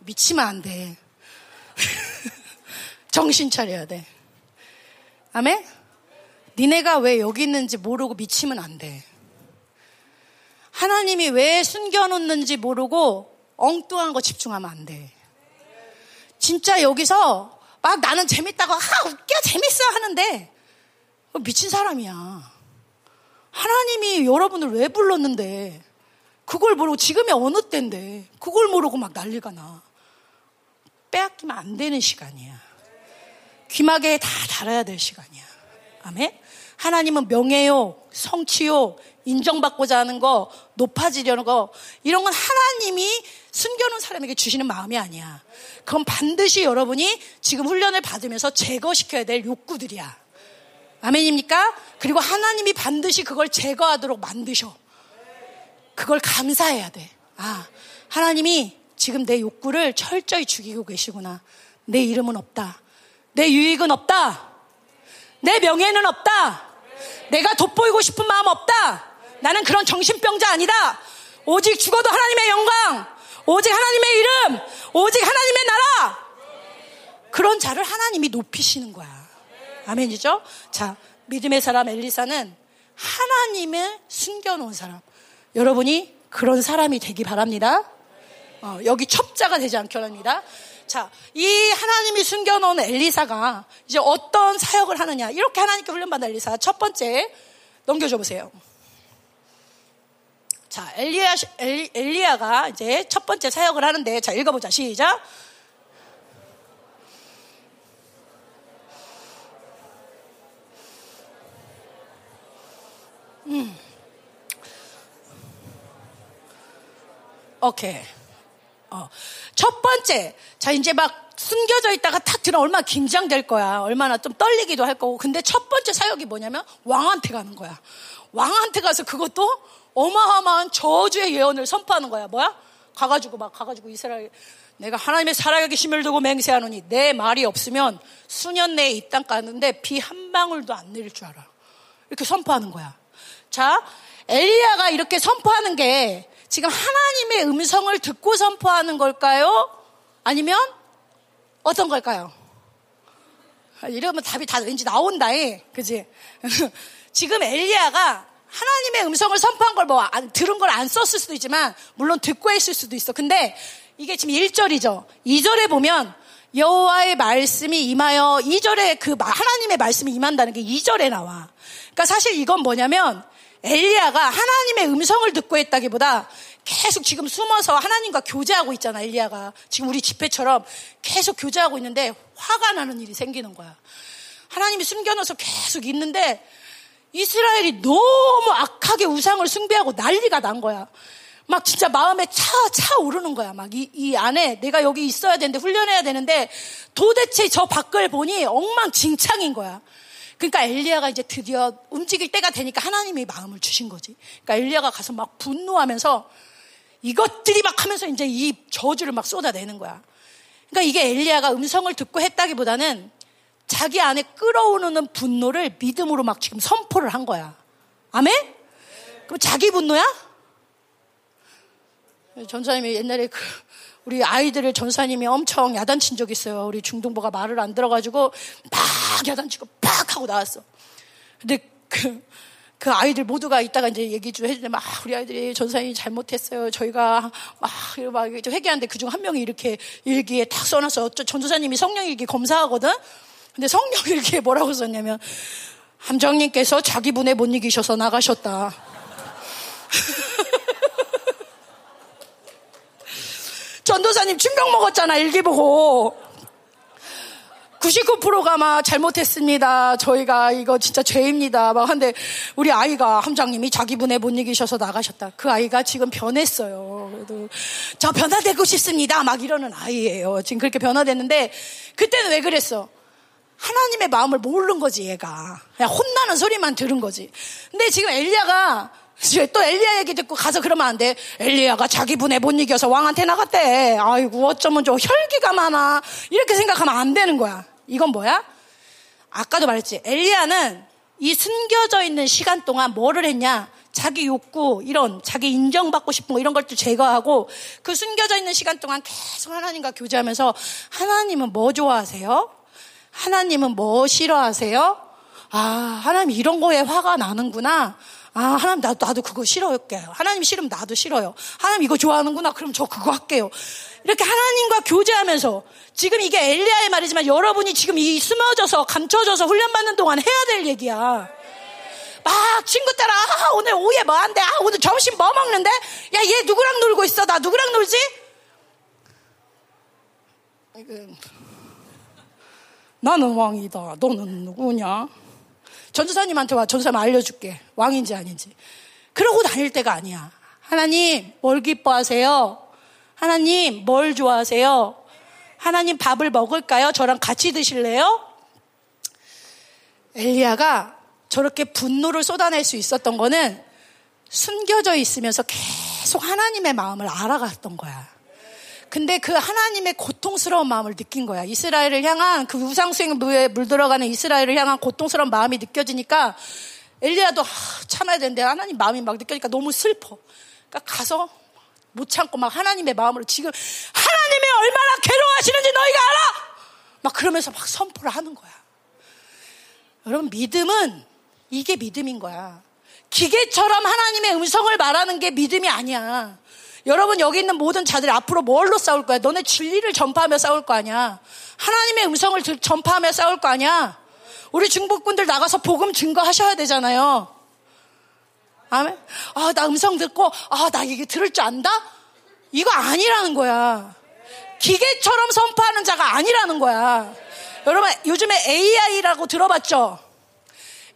미치면 안 돼. [LAUGHS] 정신 차려야 돼. 아멘? 니네가 왜 여기 있는지 모르고 미치면 안 돼. 하나님이 왜 숨겨놓는지 모르고 엉뚱한 거 집중하면 안 돼. 진짜 여기서 막 나는 재밌다고, 아, 웃겨, 재밌어 하는데, 미친 사람이야. 하나님이 여러분을 왜 불렀는데, 그걸 모르고 지금이 어느 때인데, 그걸 모르고 막 난리가 나. 빼앗기면 안 되는 시간이야. 귀마개에 다 달아야 될 시간이야. 아멘? 하나님은 명예요, 성취요, 인정받고자 하는 거, 높아지려는 거, 이런 건 하나님이 숨겨놓은 사람에게 주시는 마음이 아니야. 그건 반드시 여러분이 지금 훈련을 받으면서 제거시켜야 될 욕구들이야. 아멘입니까? 그리고 하나님이 반드시 그걸 제거하도록 만드셔. 그걸 감사해야 돼. 아, 하나님이 지금 내 욕구를 철저히 죽이고 계시구나. 내 이름은 없다. 내 유익은 없다. 내 명예는 없다. 내가 돋보이고 싶은 마음 없다. 나는 그런 정신병자 아니다. 오직 죽어도 하나님의 영광, 오직 하나님의 이름, 오직 하나님의 나라. 그런 자를 하나님이 높이시는 거야. 아멘이죠? 자, 믿음의 사람 엘리사는 하나님을 숨겨놓은 사람. 여러분이 그런 사람이 되기 바랍니다. 어, 여기 첩자가 되지 않기 바랍니다. 자, 이 하나님이 숨겨놓은 엘리사가 이제 어떤 사역을 하느냐. 이렇게 하나님께 훈련받은 엘리사. 첫 번째, 넘겨줘 보세요. 자, 엘리야, 엘리야가 이제 첫 번째 사역을 하는데, 자, 읽어보자. 시작. 음. 오케이. 어. 첫 번째, 자, 이제 막 숨겨져 있다가 탁 들어 얼마나 긴장될 거야. 얼마나 좀 떨리기도 할 거고. 근데 첫 번째 사역이 뭐냐면 왕한테 가는 거야. 왕한테 가서 그것도 어마어마한 저주의 예언을 선포하는 거야. 뭐야? 가가지고 막 가가지고 이스라엘 내가 하나님의 살아계심을 두고 맹세하노니 내 말이 없으면 수년 내에 이 땅 가는데 비 한 방울도 안 내릴 줄 알아. 이렇게 선포하는 거야. 자, 엘리야가 이렇게 선포하는 게 지금 하나님의 음성을 듣고 선포하는 걸까요? 아니면 어떤 걸까요? 이러면 답이 다 왠지 나온다, 그지? [LAUGHS] 지금 엘리야가 하나님의 음성을 선포한 걸 뭐 들은 걸 안 썼을 수도 있지만 물론 듣고 했을 수도 있어. 근데 이게 지금 1절이죠. 2절에 보면 여호와의 말씀이 임하여 2절에 그 하나님의 말씀이 임한다는 게 2절에 나와. 그러니까 사실 이건 뭐냐면 엘리야가 하나님의 음성을 듣고 했다기보다 계속 지금 숨어서 하나님과 교제하고 있잖아, 엘리야가. 지금 우리 집회처럼 계속 교제하고 있는데 화가 나는 일이 생기는 거야. 하나님이 숨겨놔서 계속 있는데 이스라엘이 너무 악하게 우상을 숭배하고 난리가 난 거야. 막 진짜 마음에 차, 차 오르는 거야. 막 이, 이 안에 내가 여기 있어야 되는데 훈련해야 되는데 도대체 저 밖을 보니 엉망진창인 거야. 그러니까 엘리야가 이제 드디어 움직일 때가 되니까 하나님이 마음을 주신 거지. 그러니까 엘리야가 가서 막 분노하면서 이것들이 막 하면서 이제 이 저주를 막 쏟아내는 거야. 그러니까 이게 엘리야가 음성을 듣고 했다기보다는 자기 안에 끌어오르는 분노를 믿음으로 막 지금 선포를 한 거야. 아멘? 그럼 자기 분노야? 전사님이 옛날에 그 우리 아이들을 전사님이 엄청 야단친 적 있어요. 우리 중동부가 말을 안 들어가지고 막 야단치고 팍 하고 나왔어. 근데 그, 그 아이들 모두가 이따가 이제 얘기 좀 해주는데 막 우리 아이들이 전사님이 잘못했어요. 저희가 막, 막 회개하는데 그중 한 명이 이렇게 일기에 탁 써놔서 전도사님이 성령 일기 검사하거든? 근데 성령 일기에 뭐라고 썼냐면 함정님께서 자기 분에 못 이기셔서 나가셨다. [LAUGHS] 전도사님 충격 먹었잖아, 일기 보고. 99%가 막 잘못했습니다. 저희가 이거 진짜 죄입니다. 막 한데 우리 아이가 함장님이 자기 분에 못 이기셔서 나가셨다. 그 아이가 지금 변했어요. 그래도 저 변화되고 싶습니다. 막 이러는 아이예요. 지금 그렇게 변화됐는데 그때는 왜 그랬어? 하나님의 마음을 모르는 거지 얘가. 그냥 혼나는 소리만 들은 거지. 근데 지금 엘리야가 [LAUGHS] 또 엘리야 얘기 듣고 가서 그러면 안 돼. 엘리야가 자기 분에 못 이겨서 왕한테 나갔대. 아이고 어쩌면 저 혈기가 많아. 이렇게 생각하면 안 되는 거야. 이건 뭐야? 아까도 말했지. 엘리야는 이 숨겨져 있는 시간 동안 뭐를 했냐? 자기 욕구, 이런, 자기 인정받고 싶은 거, 이런 것들 제거하고, 그 숨겨져 있는 시간 동안 계속 하나님과 교제하면서, 하나님은 뭐 좋아하세요? 하나님은 뭐 싫어하세요? 아, 하나님 이런 거에 화가 나는구나. 아, 하나님 나도, 나도 그거 싫어할게요. 하나님 싫으면 나도 싫어요. 하나님 이거 좋아하는구나. 그럼 저 그거 할게요. 이렇게 하나님과 교제하면서 지금 이게 엘리야의 말이지만 여러분이 지금 이 숨어져서 감춰져서 훈련받는 동안 해야 될 얘기야. 막 친구 따라 아, 오늘 오후에 뭐 한대? 아, 오늘 점심 뭐 먹는데? 야, 얘 누구랑 놀고 있어? 나 누구랑 놀지? 나는 왕이다. 너는 누구냐? 전주사님한테 와. 전주사님 알려줄게. 왕인지 아닌지. 그러고 다닐 때가 아니야. 하나님, 뭘 기뻐하세요? 하나님, 뭘 좋아하세요? 하나님 밥을 먹을까요? 저랑 같이 드실래요? 엘리야가 저렇게 분노를 쏟아낼 수 있었던 거는 숨겨져 있으면서 계속 하나님의 마음을 알아갔던 거야. 근데 그 하나님의 고통스러운 마음을 느낀 거야. 이스라엘을 향한 그 우상수행부에 물들어가는 이스라엘을 향한 고통스러운 마음이 느껴지니까 엘리야도 아, 참아야 되는데 하나님 마음이 막 느껴지니까 너무 슬퍼. 그러니까 가서 못 참고 막 하나님의 마음으로 지금 하나님이 얼마나 괴로워하시는지 너희가 알아! 막 그러면서 막 선포를 하는 거야. 여러분 믿음은 이게 믿음인 거야. 기계처럼 하나님의 음성을 말하는 게 믿음이 아니야. 여러분 여기 있는 모든 자들이 앞으로 뭘로 싸울 거야? 너네 진리를 전파하며 싸울 거 아니야? 하나님의 음성을 전파하며 싸울 거 아니야? 우리 중복분들 나가서 복음 증거하셔야 되잖아요. 아멘? 아, 나 음성 듣고, 아, 나 이게 들을 줄 안다? 이거 아니라는 거야. 기계처럼 선포하는 자가 아니라는 거야. 여러분, 요즘에 AI라고 들어봤죠?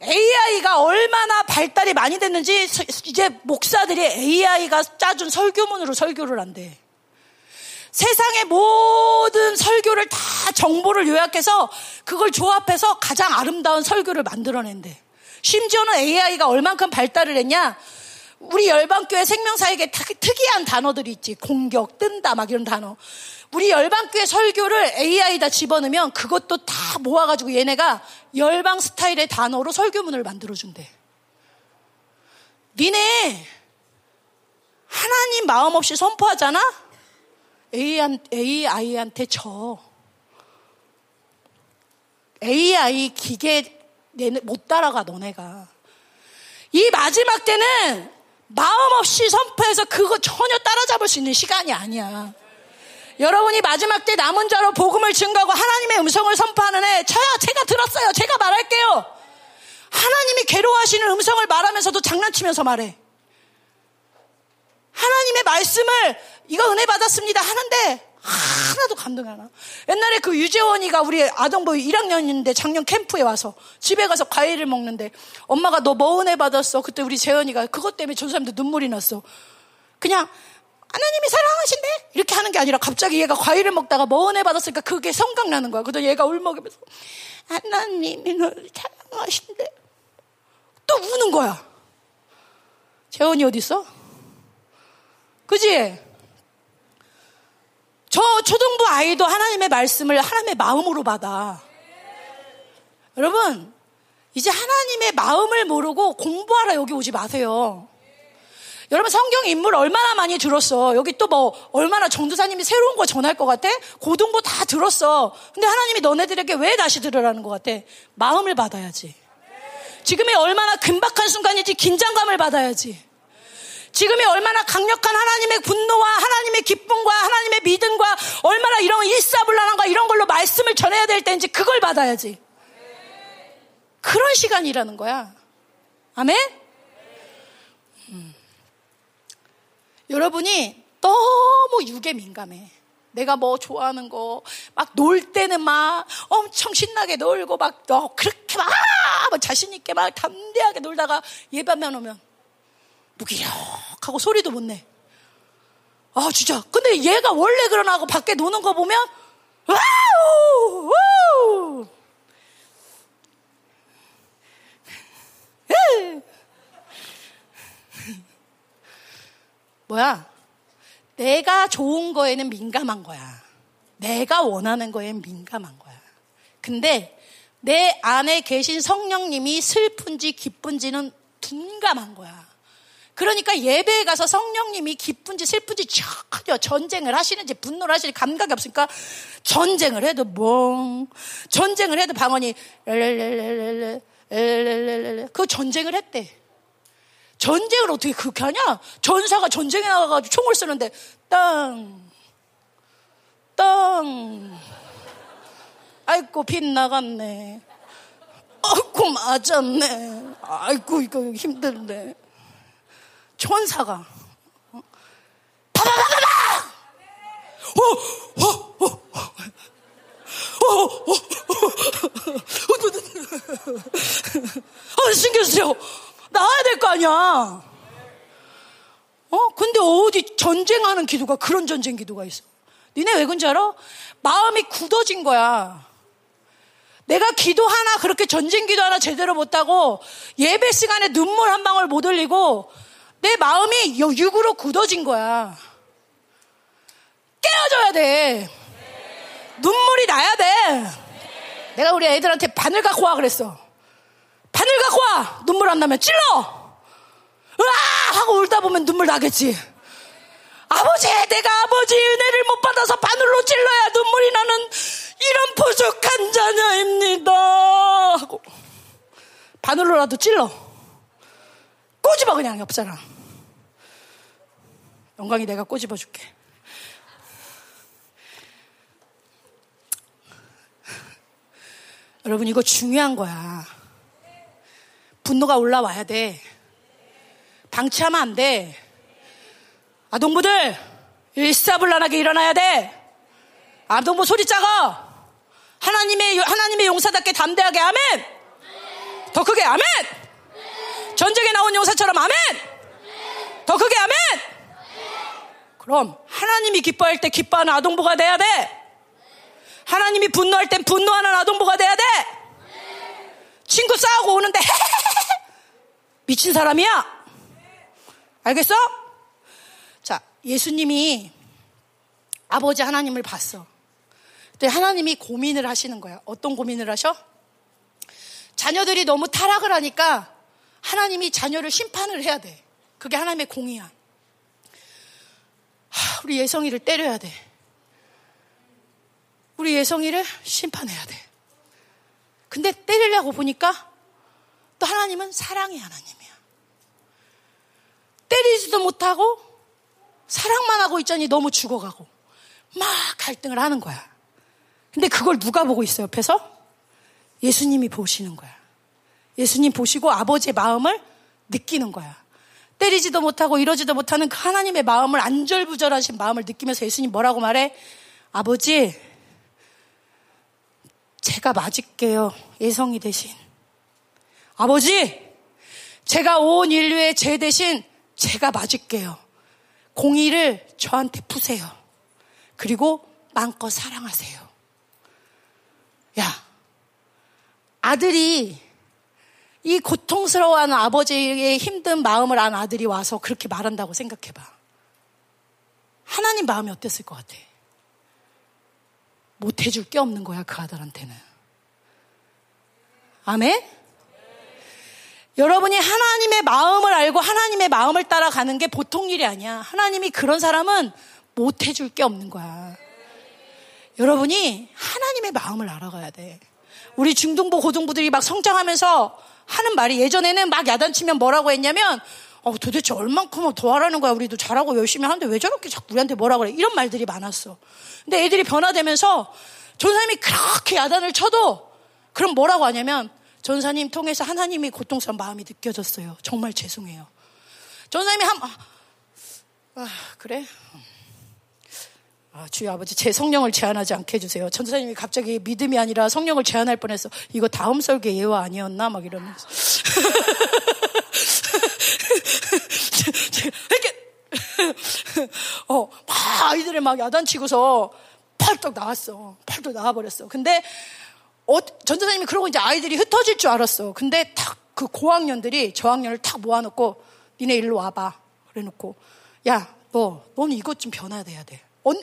AI가 얼마나 발달이 많이 됐는지 이제 목사들이 AI가 짜준 설교문으로 설교를 한대. 세상의 모든 설교를 다 정보를 요약해서 그걸 조합해서 가장 아름다운 설교를 만들어낸대. 심지어는 AI가 얼만큼 발달을 했냐? 우리 열방교회 생명사에게 특이한 단어들이 있지. 공격, 뜬다, 막 이런 단어. 우리 열방교회 설교를 AI다 집어넣으면 그것도 다 모아가지고 얘네가 열방 스타일의 단어로 설교문을 만들어준대. 니네 하나님 마음 없이 선포하잖아? AI한테 져. AI 기계 못 따라가 너네가. 이 마지막 때는 마음 없이 선포해서 그거 전혀 따라잡을 수 있는 시간이 아니야. 여러분이 마지막 때 남은 자로 복음을 증거하고 하나님의 음성을 선포하는 애, 저요, 제가 들었어요. 제가 말할게요. 하나님이 괴로워하시는 음성을 말하면서도 장난치면서 말해. 하나님의 말씀을 이거 은혜 받았습니다 하는데 하나도 감동이 안 와. 옛날에 그 유재원이가 우리 아동부 1학년인데 작년 캠프에 와서 집에 가서 과일을 먹는데 엄마가 너 뭐 은혜 받았어? 그때 우리 재원이가 그것 때문에 저 사람도 눈물이 났어. 그냥 하나님이 사랑하신대? 이렇게 하는 게 아니라 갑자기 얘가 과일을 먹다가 뭐 은혜 받았으니까 그게 생각나는 거야. 그래서 얘가 울먹이면서 하나님이 널 사랑하신대. 또 우는 거야. 재원이 어디 있어? 그지? 저 초등부 아이도 하나님의 말씀을 하나님의 마음으로 받아. 여러분, 이제 하나님의 마음을 모르고 공부하러 여기 오지 마세요. 여러분 성경 인물 얼마나 많이 들었어. 여기 또 뭐 얼마나 전도사님이 새로운 거 전할 것 같아? 고등부 다 들었어. 근데 하나님이 너네들에게 왜 다시 들으라는 것 같아? 마음을 받아야지. 지금이 얼마나 긴박한 순간인지 긴장감을 받아야지. 지금이 얼마나 강력한 하나님의 분노와 하나님의 기쁨과 하나님의 믿음과 얼마나 이런 일사불란한가 이런 걸로 말씀을 전해야 될 때인지 그걸 받아야지. 그런 시간이라는 거야. 아멘? 음. 여러분이 너무 육에 민감해. 내가 뭐 좋아하는 거, 막 놀 때는 막 엄청 신나게 놀고 막, 너 그렇게 막, 막 자신있게 막 담대하게 놀다가 예배만 오면 무기력하고 소리도 못 내. 아, 진짜. 근데 얘가 원래 그런가 하고 밖에 노는 거 보면, Wow! Wow! 뭐야? 내가 좋은 거에는 민감한 거야. 내가 원하는 거에는 민감한 거야. 근데 내 안에 계신 성령님이 슬픈지 기쁜지는 둔감한 거야. 그러니까 예배에 가서 성령님이 기쁜지 슬픈지 전혀 전쟁을 하시는지 분노를 하시는지 감각이 없으니까 전쟁을 해도 뭐 전쟁을 해도 방언이 그 전쟁을 했대. 전쟁을 어떻게 그렇게 하냐? 전사가 전쟁에 나가가지고 총을 쓰는데 땅, 땅. 아이고 빗나갔네. 아이고 맞았네. 아이고 이거 힘든데. 천사가 파바바바바! 어, 어, 어, 어, 어, 어, 신경 쓰여. 나와야 될 거 아니야. 어? 근데 어디 전쟁하는 기도가 그런 전쟁 기도가 있어. 니네 왜 그런지 알아? 마음이 굳어진 거야. 내가 기도 하나 그렇게 전쟁 기도 하나 제대로 못하고 예배 시간에 눈물 한 방울 못 흘리고 내 마음이 육으로 굳어진 거야. 깨어져야 돼. 눈물이 나야 돼. 내가 우리 애들한테 바늘 갖고 와 그랬어. 바늘 갖고 와! 눈물 안 나면 찔러! 으아! 하고 울다 보면 눈물 나겠지. 아버지, 내가 아버지 은혜를 못 받아서 바늘로 찔러야 눈물이 나는 이런 부족한 자녀입니다. 하고 바늘로라도 찔러. 꼬집어 그냥 옆사람. 영광이 내가 꼬집어 줄게. 여러분, 이거 중요한 거야. 분노가 올라와야 돼. 방치하면 안 돼. 아동부들, 일사불란하게 일어나야 돼. 아동부 소리 작아. 하나님의, 하나님의 용사답게 담대하게 아멘! 더 크게 아멘! 전쟁에 나온 용사처럼 아멘! 더 크게 아멘! 그럼 하나님이 기뻐할 때 기뻐하는 아동부가 돼야 돼. 하나님이 분노할 땐 분노하는 아동부가 돼야 돼. 친구 싸우고 오는데 미친 사람이야. 알겠어? 자, 예수님이 아버지 하나님을 봤어. 그때 하나님이 고민을 하시는 거야. 어떤 고민을 하셔? 자녀들이 너무 타락을 하니까 하나님이 자녀를 심판을 해야 돼. 그게 하나님의 공이야. 우리 예성이를 때려야 돼. 우리 예성이를 심판해야 돼. 근데 때리려고 보니까 또 하나님은 사랑의 하나님이야. 때리지도 못하고 사랑만 하고 있자니 너무 죽어가고 막 갈등을 하는 거야. 근데 그걸 누가 보고 있어 옆에서? 예수님이 보시는 거야. 예수님 보시고 아버지의 마음을 느끼는 거야. 때리지도 못하고 이러지도 못하는 그 하나님의 마음을 안절부절하신 마음을 느끼면서 예수님 뭐라고 말해? 아버지, 제가 맞을게요. 예성이 대신. 아버지, 제가 온 인류의 제 대신 제가 맞을게요. 공의를 저한테 푸세요. 그리고 마음껏 사랑하세요. 야, 아들이 이 고통스러워하는 아버지의 힘든 마음을 안 아들이 와서 그렇게 말한다고 생각해봐. 하나님 마음이 어땠을 것 같아? 못 해줄 게 없는 거야, 그 아들한테는. 아멘? 여러분이 하나님의 마음을 알고 하나님의 마음을 따라가는 게 보통 일이 아니야. 하나님이 그런 사람은 못 해줄 게 없는 거야. 여러분이 하나님의 마음을 알아가야 돼. 우리 중등부, 고등부들이 막 성장하면서 하는 말이 예전에는 막 야단치면 뭐라고 했냐면 어, 도대체 얼만큼 더 하라는 거야. 우리도 잘하고 열심히 하는데 왜 저렇게 자꾸 우리한테 뭐라 그래. 이런 말들이 많았어. 근데 애들이 변화되면서 전사님이 그렇게 야단을 쳐도 그럼 뭐라고 하냐면 전사님 통해서 하나님이 고통스러운 마음이 느껴졌어요. 정말 죄송해요. 전사님이 한, 아, 아 그래? 아, 주여 아버지, 제 성령을 제한하지 않게 해주세요. 전사님이 갑자기 믿음이 아니라 성령을 제한할 뻔해서 이거 다음 설계 예화 아니었나? 막 이러면서. 이렇게, [LAUGHS] 어, 막 아이들을 막 야단치고서 펄떡 나왔어. 펄떡 나와버렸어. 근데, 어, 전도사님이 그러고 이제 아이들이 흩어질 줄 알았어. 근데 탁그 고학년들이 저학년을 탁 모아놓고 니네 일로 와봐. 그래 놓고 야, 너, 넌 이것 좀 변화돼야 돼. 언,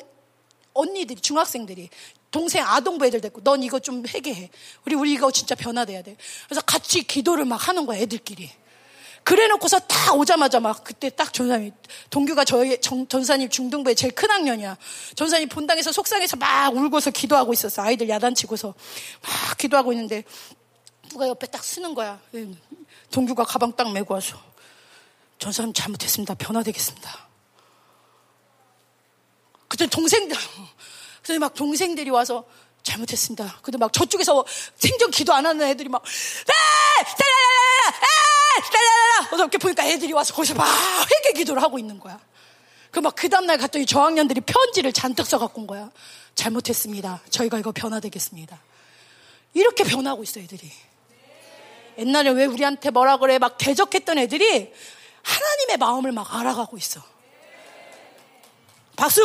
언니들이, 중학생들이 동생 아동부 애들 됐고 넌 이거 좀 회개해. 우리 우리 이거 진짜 변화돼야 돼. 그래서 같이 기도를 막 하는 거야 애들끼리. 그래 놓고서 다 오자마자 막 그때 딱 전사님 동규가 저희 정, 전사님 중등부의 제일 큰 학년이야. 전사님 본당에서 속상해서 막 울고서 기도하고 있었어. 아이들 야단치고서 막 기도하고 있는데 누가 옆에 딱 쓰는 거야. 동규가 가방 딱 메고 와서 전사님 잘못했습니다. 변화되겠습니다. 그때 동생들 그때 막 동생들이 와서 잘못했습니다. 근데 막 저쪽에서 생전 기도 안 하는 애들이 막, 아! 따라라라! 어서 이렇게 보니까 애들이 와서 거기서 막 회개 기도를 하고 있는 거야. 그막 그 다음날 갔더니 저학년들이 편지를 잔뜩 써갖고 온 거야. 잘못했습니다. 저희가 이거 변화되겠습니다. 이렇게 변하고 있어, 애들이. 옛날에 왜 우리한테 뭐라 그래 막 대적했던 애들이 하나님의 마음을 막 알아가고 있어. 박수!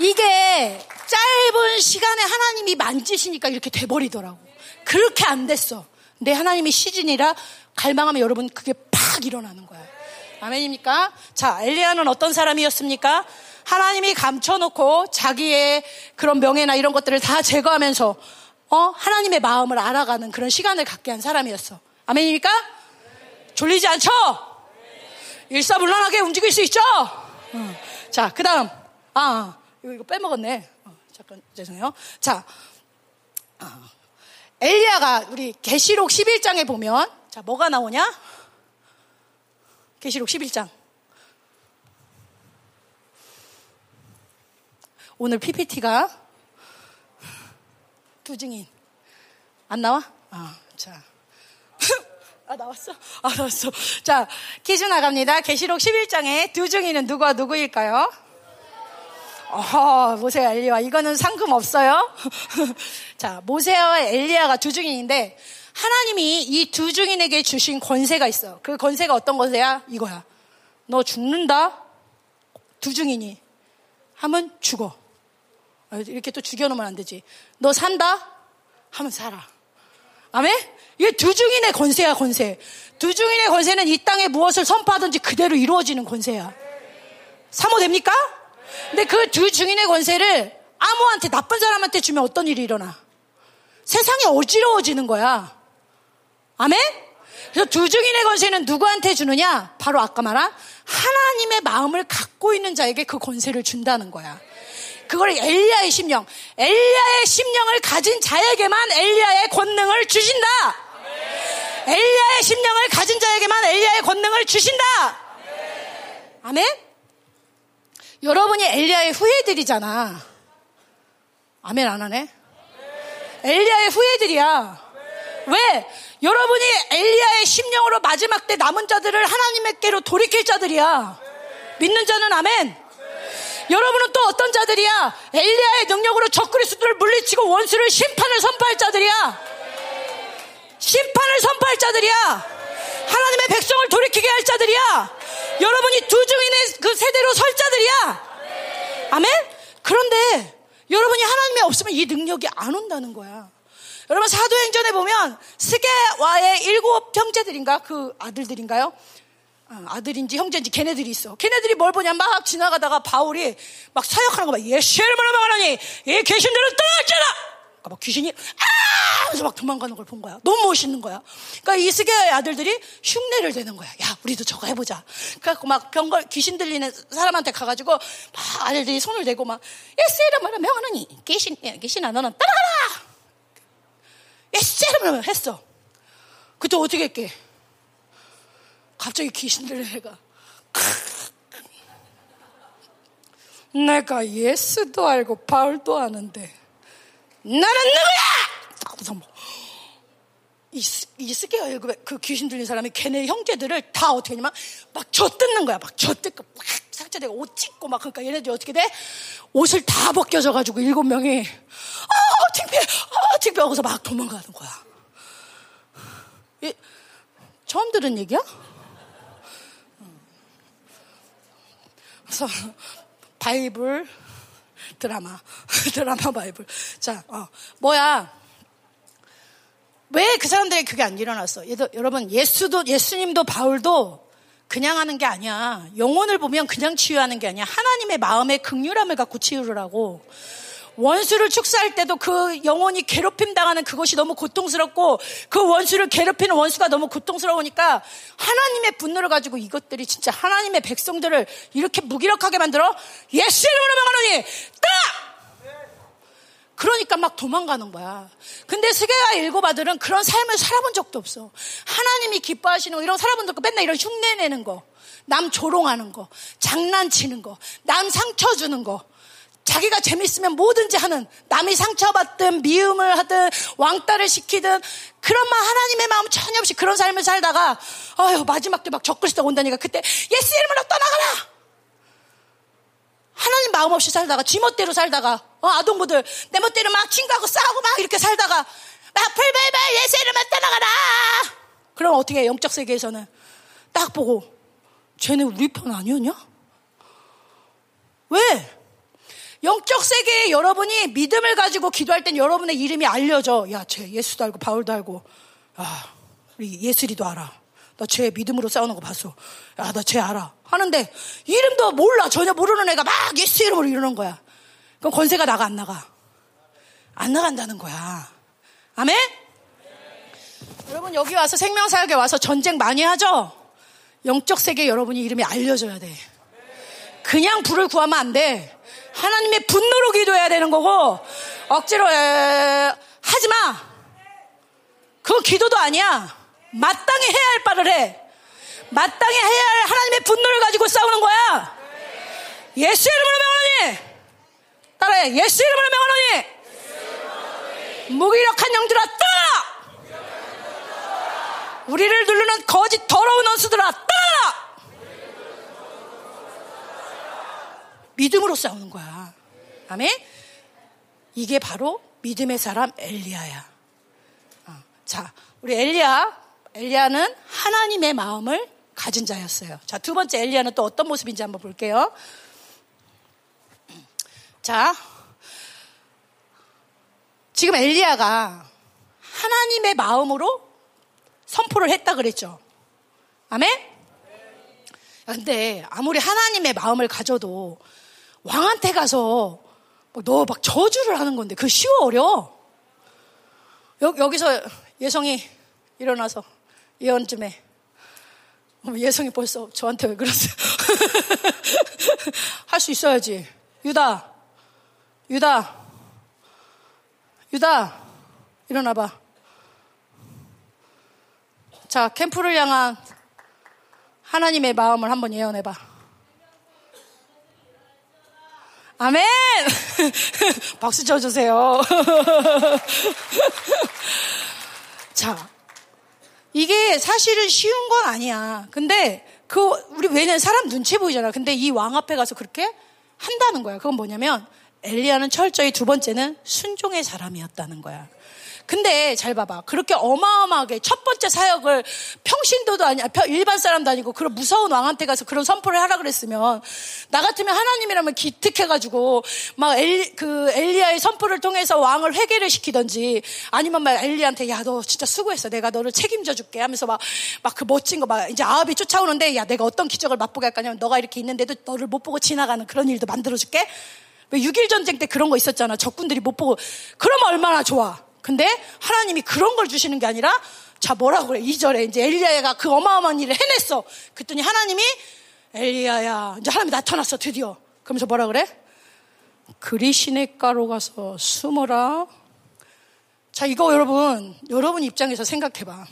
이게 짧은 시간에 하나님이 만지시니까 이렇게 돼버리더라고. 그렇게 안 됐어. 내 하나님의 시즌이라 갈망하면 여러분 그게 팍 일어나는 거야. 아멘입니까? 자, 엘리야는 어떤 사람이었습니까? 하나님이 감춰놓고 자기의 그런 명예나 이런 것들을 다 제거하면서 어 하나님의 마음을 알아가는 그런 시간을 갖게 한 사람이었어. 아멘입니까? 졸리지 않죠? 일사불란하게 움직일 수 있죠? 어. 자, 그 다음. 아, 이거, 이거 빼먹었네. 어, 잠깐, 죄송해요. 자, 어. 엘리야가 우리 계시록 11장에 보면 자 뭐가 나오냐? 계시록 11장. 오늘 PPT가 두 증인 안 나와? 아, 자. [LAUGHS] 아, 나왔어? 아, 나왔어. 자, 퀴즈 나갑니다. 계시록 11장에 두 증인은 누구와 누구일까요? 어, 모세와 엘리야. 이거는 상금 없어요? [LAUGHS] 자, 모세와 엘리야가 두 증인인데, 하나님이 이두 증인에게 주신 권세가 있어. 그 권세가 어떤 권세야? 이거야. 너 죽는다? 두 증인이. 하면 죽어. 아, 이렇게 또 죽여놓으면 안 되지. 너 산다? 하면 살아. 아멘? 이게 두 증인의 권세야, 권세. 두 증인의 권세는 이 땅에 무엇을 선포하든지 그대로 이루어지는 권세야. 사모 됩니까? 근데 그 두 증인의 권세를 아무한테 나쁜 사람한테 주면 어떤 일이 일어나? 세상이 어지러워지는 거야. 아멘? 그래서 두 증인의 권세는 누구한테 주느냐? 바로 아까 말한 하나님의 마음을 갖고 있는 자에게 그 권세를 준다는 거야. 그걸 엘리야의 심령, 엘리야의 심령을 가진 자에게만 엘리야의 권능을 주신다. 엘리야의 심령을 가진 자에게만 엘리야의 권능을 주신다. 아멘? 여러분이 엘리야의 후예들이잖아. 아멘 안 하네? 엘리야의 후예들이야. 왜? 여러분이 엘리야의 심령으로 마지막 때 남은 자들을 하나님의께로 돌이킬 자들이야. 믿는 자는 아멘. 여러분은 또 어떤 자들이야? 엘리야의 능력으로 적그리스도를 물리치고 원수를 심판을 선포할 자들이야. 심판을 선포할 자들이야. 하나님의 백성을 돌이키게 할 자들이야. 여러분이 두 중인의 그 세대로 설 자들이야. 아멘? 그런데 여러분이 하나님이 없으면 이 능력이 안 온다는 거야. 여러분 사도행전에 보면 스게와의 일곱 형제들인가 그 아들들인가요? 어, 아들인지 형제인지 걔네들이 있어. 걔네들이 뭘 보냐 막 지나가다가 바울이 막 사역하는 거 봐. 예수를 말하니 이 귀신들은 떠났잖아. 그러니까 막 귀신이 아 하면서 막 도망가는 걸 본 거야. 너무 멋있는 거야. 그러니까 이스게의 아들들이 흉내를 내는 거야. 야 우리도 저거 해보자. 그래갖고 막 병걸 귀신 들리는 사람한테 가가지고 막 아들들이 손을 대고 막 예수를 말하면 명하니 귀신 귀신아 너는 따라가라. 예수를 말하면 했어. 그때 어떻게 했게? 갑자기 귀신 들린 애가 내가 예수도 알고 바울도 아는데 나는 누구야? 하고서 뭐 이스케어 그 귀신 들린 사람이 걔네 형제들을 다 어떻게 하냐면 막 젖뜯는 거야. 막 젖뜯고 막 상처되고 옷 찢고 막 그러니까 얘네들이 어떻게 돼? 옷을 다 벗겨져 가지고 일곱 명이 아 창피해 아 창피해 하고서 막 도망가는 거야. 이, 처음 들은 얘기야? 그래서 바이블 드라마. [LAUGHS] 드라마 바이블. 자 어, 뭐야? 왜 그 사람들이 그게 안 일어났어? 여러분 예수도 예수님도 바울도 그냥 하는 게 아니야. 영혼을 보면 그냥 치유하는 게 아니야. 하나님의 마음의 극률함을 갖고 치유를 하고 원수를 축사할 때도 그 영혼이 괴롭힘 당하는 그것이 너무 고통스럽고 그 원수를 괴롭히는 원수가 너무 고통스러우니까 하나님의 분노를 가지고 이것들이 진짜 하나님의 백성들을 이렇게 무기력하게 만들어 예수 이름으로 명하노니 따! 그러니까 막 도망가는 거야. 근데 세계와 일곱 아들은 그런 삶을 살아본 적도 없어. 하나님이 기뻐하시는 거, 이런 살아본 적도 맨날 이런 흉내 내는 거, 남 조롱하는 거, 장난치는 거, 남 상처 주는 거. 자기가 재밌으면 뭐든지 하는 남이 상처받든 미움을 하든 왕따를 시키든 그런 마 하나님의 마음 전혀 없이 그런 삶을 살다가 아유 마지막 때 막 적글시다 온다니까 그때 예수 이름으로 떠나가라 하나님 마음 없이 살다가 쥐멋대로 살다가 어, 아동부들 내 멋대로 막 친구하고 싸우고 막 이렇게 살다가 막 풀베이베 예수 이름으로 떠나가라 그럼 어떻게 해 영적 세계에서는 딱 보고 쟤네 우리 편 아니었냐? 왜? 영적 세계에 여러분이 믿음을 가지고 기도할 땐 여러분의 이름이 알려져. 야, 쟤 예수도 알고 바울도 알고. 아, 우리 예슬이도 알아. 나 쟤 믿음으로 싸우는 거 봤어. 야, 나 쟤 알아. 하는데 이름도 몰라. 전혀 모르는 애가 막 예수 이름으로 이러는 거야. 그럼 권세가 나가 안 나가? 안 나간다는 거야. 아멘? 여러분 여기 와서 생명사역에 와서 전쟁 많이 하죠? 영적 세계 여러분이 이름이 알려져야 돼. 그냥 불을 구하면 안 돼. 하나님의 분노로 기도해야 되는 거고 억지로 에, 하지 마. 그건 기도도 아니야. 마땅히 해야 할 바를 해. 마땅히 해야 할 하나님의 분노를 가지고 싸우는 거야. 예수 이름으로 명하노니. 따라해. 예수 이름으로 명하노니. 무기력한 영들아 떠나. 우리를 누르는 거짓 더러운 원수들아 떠나. 믿음으로 싸우는 거야. 아멘? 이게 바로 믿음의 사람 엘리야야. 어, 자, 우리 엘리야, 엘리야는 하나님의 마음을 가진 자였어요. 자, 두 번째 엘리야는 또 어떤 모습인지 한번 볼게요. 자, 지금 엘리야가 하나님의 마음으로 선포를 했다 그랬죠. 아멘? 근데 아무리 하나님의 마음을 가져도 왕한테 가서 뭐 너막 저주를 하는 건데 그 쉬워 어려워. 여, 여기서 예성이 일어나서 예언 좀 해. 예성이 벌써 저한테 왜 그러세요? [LAUGHS] 할 수 있어야지. 유다, 유다, 유다, 일어나봐. 자, 캠프를 향한 하나님의 마음을 한번 예언해봐. 아멘! [LAUGHS] 박수 쳐주세요. [LAUGHS] 자, 이게 사실은 쉬운 건 아니야. 근데 그, 우리 왜냐면 사람 눈치 보이잖아. 근데 이 왕 앞에 가서 그렇게 한다는 거야. 그건 뭐냐면 엘리야는 철저히 두 번째는 순종의 사람이었다는 거야. 근데 잘 봐봐. 그렇게 어마어마하게 첫 번째 사역을 평신도도 아니, 일반 사람도 아니고 그런 무서운 왕한테 가서 그런 선포를 하라 그랬으면 나 같으면 하나님이라면 기특해가지고 막 엘, 그 엘리야의 선포를 통해서 왕을 회개를 시키던지 아니면 막 엘리한테 야 너 진짜 수고했어. 내가 너를 책임져 줄게 하면서 막 막 그 멋진 거 막 이제 아합이 쫓아오는데 야 내가 어떤 기적을 맛보게 할 거냐면 너가 이렇게 있는데도 너를 못 보고 지나가는 그런 일도 만들어 줄게. 왜 6.1 전쟁 때 그런 거 있었잖아. 적군들이 못 보고. 그러면 얼마나 좋아. 근데 하나님이 그런 걸 주시는 게 아니라 자 뭐라고 그래. 2절에 이제 엘리야가 그 어마어마한 일을 해냈어. 그랬더니 하나님이 엘리야야 이제 하나님이 나타났어 드디어. 그러면서 뭐라 그래? 그리 시냇가로 가서 숨어라. 자 이거 여러분 여러분 입장에서 생각해봐.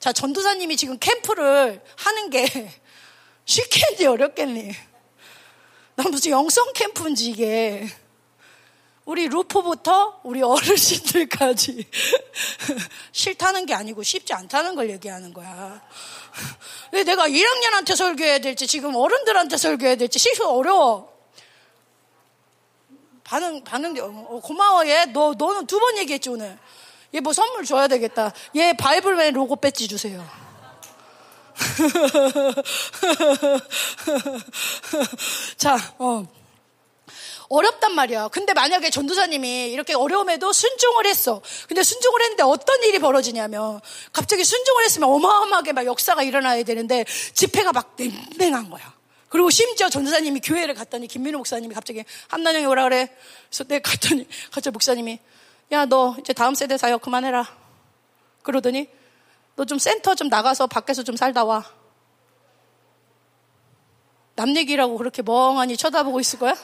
자 전도사님이 지금 캠프를 하는 게 [LAUGHS] 쉽겠니 어렵겠니? 나 무슨 영성 캠프인지 이게. 우리 루프부터 우리 어르신들까지 [LAUGHS] 싫다는 게 아니고 쉽지 않다는 걸 얘기하는 거야. 왜 내가 1학년한테 설교해야 될지 지금 어른들한테 설교해야 될지 실수 어려워. 반응 반응 어, 고마워 얘. 너 너는 두 번 얘기했지 오늘. 얘 뭐 선물 줘야 되겠다. 얘 바이블맨 로고 배지 주세요. [LAUGHS] 자, 어. 어렵단 말이야. 근데 만약에 전도사님이 이렇게 어려움에도 순종을 했어. 근데 순종을 했는데 어떤 일이 벌어지냐면 갑자기 순종을 했으면 어마어마하게 막 역사가 일어나야 되는데 집회가 막 냉랭한 거야. 그리고 심지어 전도사님이 교회를 갔더니 김민호 목사님이 갑자기 한나영이 오라 그래. 그래서 내가 갔더니 갑자기 목사님이 야 너 이제 다음 세대 사역 그만해라. 그러더니 너 좀 센터 좀 나가서 밖에서 좀 살다 와. 남 얘기라고 그렇게 멍하니 쳐다보고 있을 거야?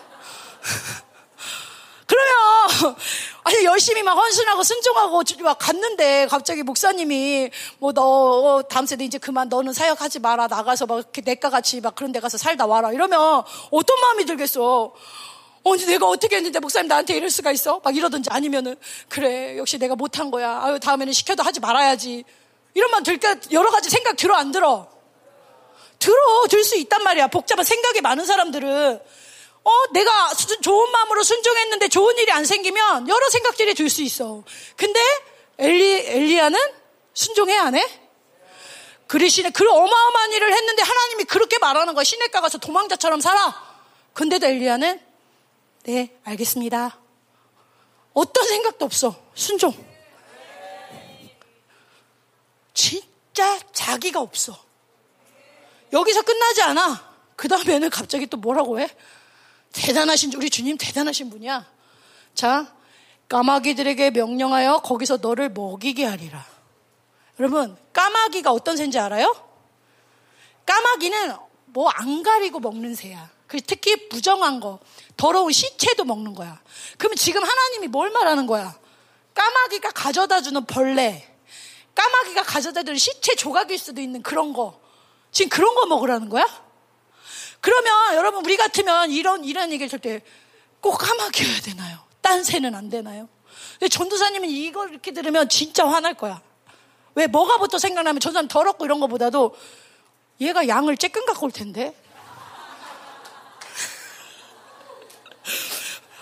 [LAUGHS] 그러면 아니 열심히 막 헌신하고 순종하고 막 갔는데 갑자기 목사님이 뭐 너 다음 세대 이제 그만 너는 사역하지 마라 나가서 막 이렇게 내과 같이 막 그런 데 가서 살다 와라 이러면 어떤 마음이 들겠어? 어, 내가 어떻게 했는데 목사님 나한테 이럴 수가 있어? 막 이러든지 아니면은 그래 역시 내가 못한 거야. 아유 다음에는 시켜도 하지 말아야지. 이런 말 들까 여러 가지 생각 들어 안 들어? 들어 들 수 있단 말이야. 복잡한 생각이 많은 사람들은 어 내가 좋은 마음으로 순종했는데 좋은 일이 안 생기면 여러 생각들이 들 수 있어. 근데 엘리 엘리야는 순종해 안 해? 그리시네 그 어마어마한 일을 했는데 하나님이 그렇게 말하는 거야. 시냇가 가서 도망자처럼 살아. 근데도 엘리야는 네 알겠습니다. 어떤 생각도 없어. 순종. 진짜 자기가 없어. 여기서 끝나지 않아. 그 다음에는 갑자기 또 뭐라고 해? 대단하신, 우리 주님 대단하신 분이야. 자, 까마귀들에게 명령하여 거기서 너를 먹이게 하리라. 여러분, 까마귀가 어떤 새인지 알아요? 까마귀는 뭐 안 가리고 먹는 새야. 그 특히 부정한 거, 더러운 시체도 먹는 거야. 그러면 지금 하나님이 뭘 말하는 거야? 까마귀가 가져다 주는 벌레, 까마귀가 가져다 주는 시체 조각일 수도 있는 그런 거. 지금 그런 거 먹으라는 거야? 그러면 여러분 우리 같으면 이런 이런 얘기를 할때꼭 까마귀여야 되나요? 딴 새는 안 되나요? 근데 전도사님은 이걸 이렇게 들으면 진짜 화날 거야. 왜 뭐가부터 생각나면 저 사람 더럽고 이런 거보다도 얘가 양을 쬐끔 갖고 올 텐데. [LAUGHS]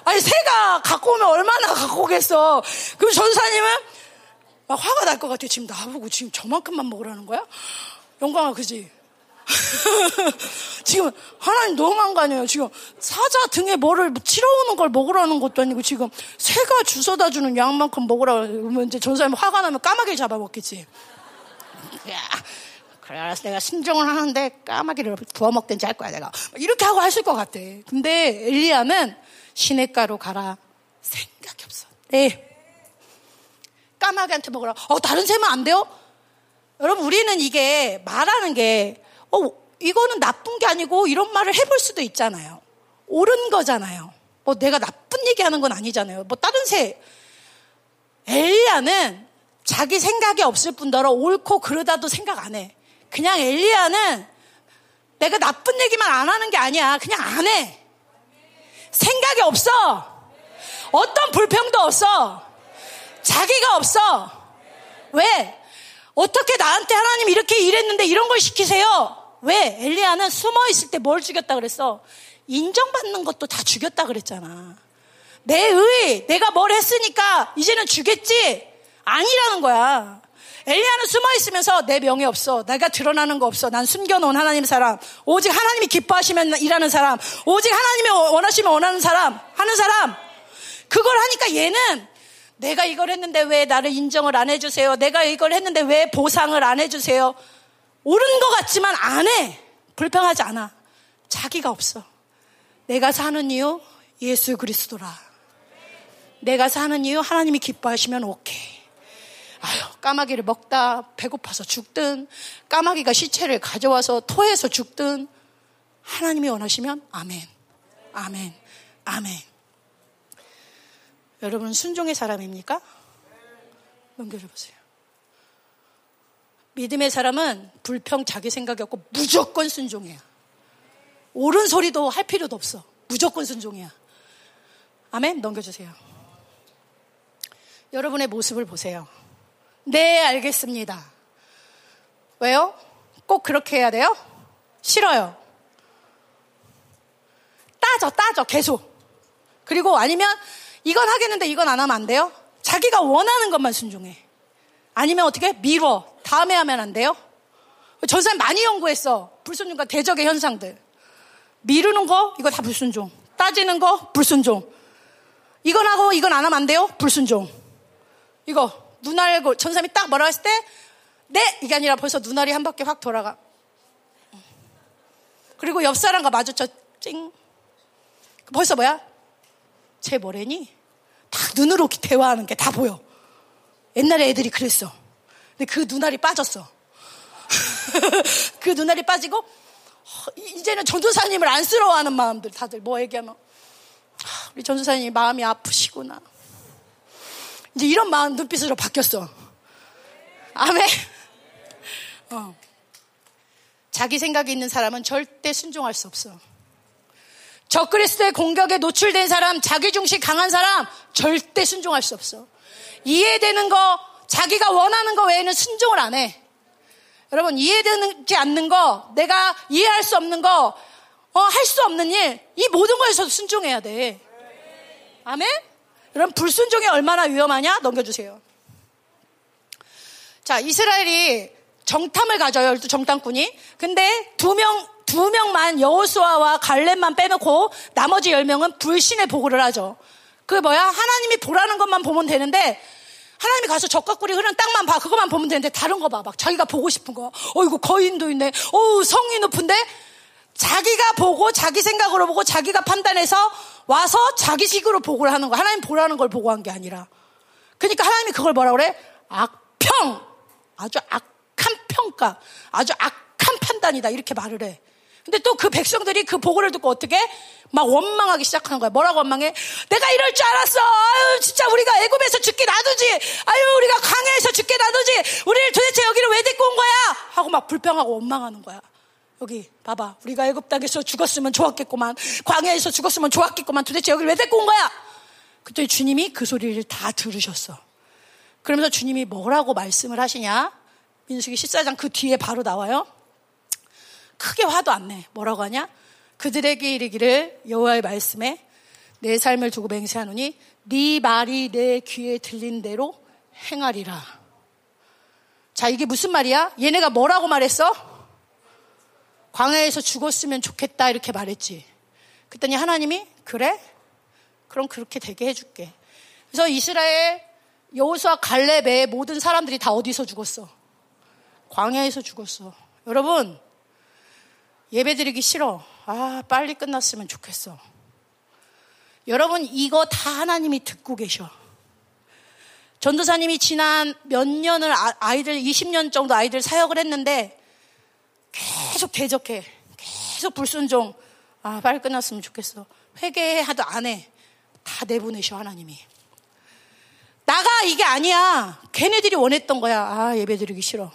아니 새가 갖고 오면 얼마나 갖고 오겠어. 그럼 전사님은 막 화가 날 것 같아. 지금 나보고 지금 저만큼만 먹으라는 거야? 영광아, 그지? [LAUGHS] 지금 하나님 너무한 거 아니에요. 지금 사자 등에 뭐를 치러오는 걸 먹으라는 것도 아니고 지금 새가 주워다 주는 양만큼 먹으라 그러면 이제 전사님 화가 나면 까마귀를 잡아먹겠지. 야, 그래 알았어. 내가 순종을 하는데 까마귀를 구워 먹든지 할 거야 내가. 이렇게 하고 하실 것 같아. 근데 엘리야는 시냇가로 가라. 생각이 없어. 네. 까마귀한테 먹으라. 어, 다른 새면 안 돼요? 여러분, 우리는 이게 말하는 게, 어, 이거는 나쁜 게 아니고 이런 말을 해볼 수도 있잖아요. 옳은 거잖아요. 뭐 내가 나쁜 얘기 하는 건 아니잖아요. 뭐 다른 새. 엘리야는 자기 생각이 없을 뿐더러 옳고 그러다도 생각 안 해. 그냥 엘리야는 내가 나쁜 얘기만 안 하는 게 아니야. 그냥 안 해. 생각이 없어. 어떤 불평도 없어. 자기가 없어. 왜? 어떻게 나한테 하나님 이렇게 일했는데 이런 걸 시키세요? 왜? 엘리야는 숨어 있을 때 뭘 죽였다 그랬어? 인정받는 것도 다 죽였다 그랬잖아. 내 의, 내가 뭘 했으니까 이제는 주겠지? 아니라는 거야. 엘리야는 숨어 있으면서 내 명예 없어. 내가 드러나는 거 없어. 난 숨겨놓은 하나님 사람. 오직 하나님이 기뻐하시면 일하는 사람. 오직 하나님이 원하시면 원하는 사람. 하는 사람. 그걸 하니까 얘는 내가 이걸 했는데 왜 나를 인정을 안 해주세요? 내가 이걸 했는데 왜 보상을 안 해주세요? 옳은 것 같지만 안 해. 불평하지 않아. 자기가 없어. 내가 사는 이유 예수 그리스도라. 내가 사는 이유 하나님이 기뻐하시면 오케이. 아유, 까마귀를 먹다 배고파서 죽든, 까마귀가 시체를 가져와서 토해서 죽든, 하나님이 원하시면 아멘. 아멘. 아멘. 여러분, 순종의 사람입니까? 넘겨줘 보세요. 믿음의 사람은 불평 자기 생각이 없고 무조건 순종해요. 옳은 소리도 할 필요도 없어. 무조건 순종이야. 아멘? 넘겨주세요. 여러분의 모습을 보세요. 네, 알겠습니다. 왜요? 꼭 그렇게 해야 돼요? 싫어요. 따져, 따져, 계속. 그리고 아니면 이건 하겠는데 이건 안 하면 안 돼요? 자기가 원하는 것만 순종해. 아니면 어떻게? 미뤄. 다음에 하면 안 돼요? 전 사람 많이 연구했어. 불순종과 대적의 현상들. 미루는 거, 이거 다 불순종. 따지는 거, 불순종. 이건 하고 이건 안 하면 안 돼요? 불순종. 이거. 눈 알 고 전사님이 딱 뭐라 했을 때, 네! 이게 아니라 벌써 눈알이 한 바퀴 확 돌아가. 그리고 옆 사람과 마주쳐, 찡. 벌써 뭐야? 쟤 뭐래니? 다 눈으로 대화하는 게 다 보여. 옛날에 애들이 그랬어. 근데 그 눈알이 빠졌어. [LAUGHS] 그 눈알이 빠지고, 이제는 전도사님을 안쓰러워하는 마음들, 다들 뭐 얘기하면, 우리 전도사님 마음이 아프시구나. 이제 이런 마음 눈빛으로 바뀌었어. 아멘. 어. 자기 생각이 있는 사람은 절대 순종할 수 없어. 적그리스도의 공격에 노출된 사람, 자기 중심 강한 사람 절대 순종할 수 없어. 이해되는 거, 자기가 원하는 거 외에는 순종을 안 해. 여러분 이해되지 않는 거, 내가 이해할 수 없는 거, 어, 할 수 없는 일, 이 모든 거에서 순종해야 돼. 아멘? 여러분 불순종이 얼마나 위험하냐? 넘겨주세요. 자, 이스라엘이 정탐을 가져요. 열두 정탐꾼이. 근데 두 명, 두 명만 여호수아와 갈렙만 빼놓고 나머지 열 명은 불신의 보고를 하죠. 그 뭐야? 하나님이 보라는 것만 보면 되는데 하나님이 가서 적각구리 흐르는 땅만 봐. 그것만 보면 되는데 다른 거 봐. 막 자기가 보고 싶은 거. 어, 이거 거인도 있네. 어, 성이 높은데 자기가 보고 자기 생각으로 보고 자기가 판단해서 와서 자기식으로 보고를 하는 거. 하나님 보라는 걸 보고 한 게 아니라. 그러니까 하나님이 그걸 뭐라 그래? 악평. 아주 악한 평가. 아주 악한 판단이다. 이렇게 말을 해. 근데 또 그 백성들이 그 보고를 듣고 어떻게 막 원망하기 시작하는 거야. 뭐라고 원망해? 내가 이럴 줄 알았어. 아유, 진짜 우리가 애굽에서 죽게 놔두지. 아유, 우리가 강해에서 죽게 놔두지. 우리를 도대체 여기를 왜 데리고 온 거야? 하고 막 불평하고 원망하는 거야. 여기 봐봐. 우리가 애굽 땅에서 죽었으면 좋았겠구만. 광야에서 죽었으면 좋았겠구만. 도대체 여기를 왜 데리고 온 거야? 그때 주님이 그 소리를 다 들으셨어. 그러면서 주님이 뭐라고 말씀을 하시냐? 민수기 14장 그 뒤에 바로 나와요. 크게 화도 안 내. 뭐라고 하냐? 그들에게 이르기를 여호와의 말씀에 내 삶을 두고 맹세하노니 네 말이 내 귀에 들린 대로 행하리라. 자, 이게 무슨 말이야? 얘네가 뭐라고 말했어? 광야에서 죽었으면 좋겠다 이렇게 말했지. 그랬더니 하나님이 그래? 그럼 그렇게 되게 해줄게. 그래서 이스라엘 여호수아 갈렙의 모든 사람들이 다 어디서 죽었어? 광야에서 죽었어. 여러분 예배 드리기 싫어. 아, 빨리 끝났으면 좋겠어. 여러분, 이거 다 하나님이 듣고 계셔. 전도사님이 지난 몇 년을 아, 아이들, 20년 정도 아이들 사역을 했는데 계속 대적해. 계속 불순종. 아, 빨리 끝났으면 좋겠어. 회개하도 안 해. 다 내보내셔, 하나님이. 나가 이게 아니야. 걔네들이 원했던 거야. 아, 예배 드리기 싫어.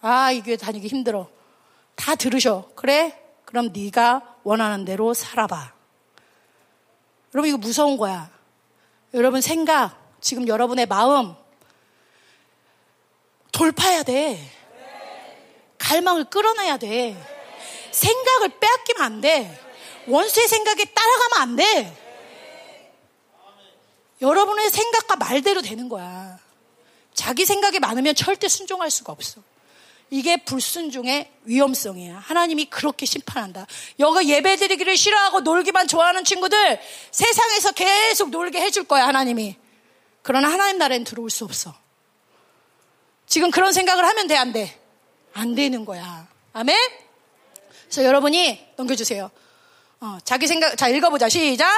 아, 이 교회 다니기 힘들어. 다 들으셔. 그래? 그럼 네가 원하는 대로 살아봐. 여러분 이거 무서운 거야. 여러분 생각, 지금 여러분의 마음 돌파해야 돼. 갈망을 끌어내야 돼. 생각을 빼앗기면 안 돼. 원수의 생각에 따라가면 안 돼. 여러분의 생각과 말대로 되는 거야. 자기 생각이 많으면 절대 순종할 수가 없어. 이게 불순종의 위험성이야. 하나님이 그렇게 심판한다. 여기 예배 드리기를 싫어하고 놀기만 좋아하는 친구들 세상에서 계속 놀게 해줄 거야, 하나님이. 그러나 하나님 나라엔 들어올 수 없어. 지금 그런 생각을 하면 돼, 안 돼? 안 되는 거야. 아멘? 그래서 여러분이 넘겨주세요. 어, 자기 생각, 자, 읽어보자. 시작.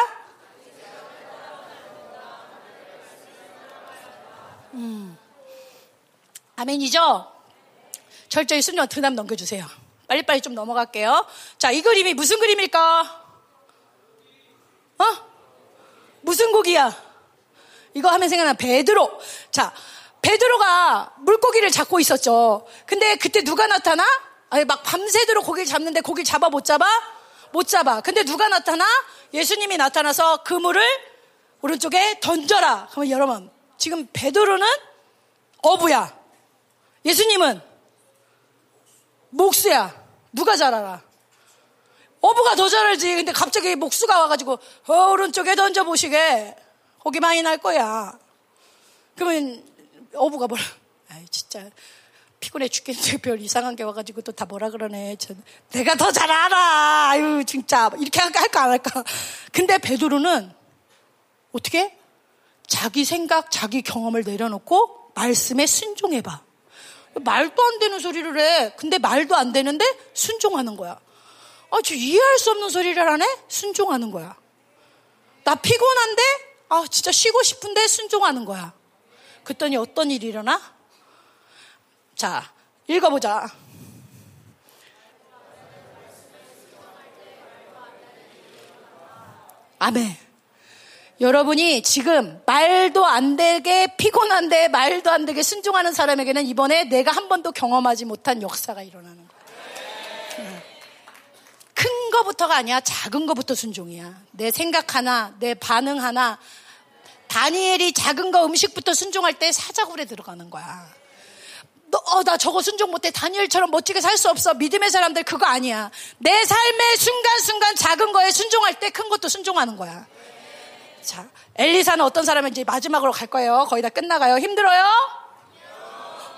음. 아멘이죠? 철저히 순종 드남 넘겨주세요. 빨리빨리 좀 넘어갈게요. 자, 이 그림이 무슨 그림일까? 어? 무슨 곡이야? 이거 하면 생각나 베드로. 자, 베드로가 물고기를 잡고 있었죠. 근데 그때 누가 나타나? 아니, 막 밤새도록 고기를 잡는데 고기를 잡아 못 잡아? 못 잡아. 근데 누가 나타나? 예수님이 나타나서 그물을 오른쪽에 던져라. 그러면 여러분, 지금 베드로는 어부야. 예수님은 목수야. 누가 잘 알아? 어부가 더 잘 알지. 근데 갑자기 목수가 와가지고 어, 오른쪽에 던져보시게. 고기 많이 날 거야. 그러면 어부가 뭐라. 아이 진짜 피곤해 죽겠는데 [LAUGHS] 별 이상한 게 와가지고 또 다 뭐라 그러네. 전 내가 더 잘 알아. 아유 진짜 이렇게 할까 할까 안 할까. 근데 베드로는 어떻게 자기 생각, 자기 경험을 내려놓고 말씀에 순종해봐. 말도 안 되는 소리를 해. 근데 말도 안 되는데 순종하는 거야. 아, 저 이해할 수 없는 소리를 하네? 순종하는 거야. 나 피곤한데? 아, 진짜 쉬고 싶은데 순종하는 거야. 그랬더니 어떤 일이 일어나? 자, 읽어보자. 아멘. 여러분이 지금 말도 안 되게 피곤한데 말도 안 되게 순종하는 사람에게는 이번에 내가 한 번도 경험하지 못한 역사가 일어나는 거야. 큰 거부터가 아니야. 작은 거부터 순종이야. 내 생각 하나, 내 반응 하나. 다니엘이 작은 거 음식부터 순종할 때 사자굴에 들어가는 거야. 너, 어, 나 저거 순종 못해. 다니엘처럼 멋지게 살 수 없어. 믿음의 사람들 그거 아니야. 내 삶의 순간순간 작은 거에 순종할 때 큰 것도 순종하는 거야. 자, 엘리사는 어떤 사람인지 마지막으로 갈 거예요. 거의 다 끝나가요. 힘들어요?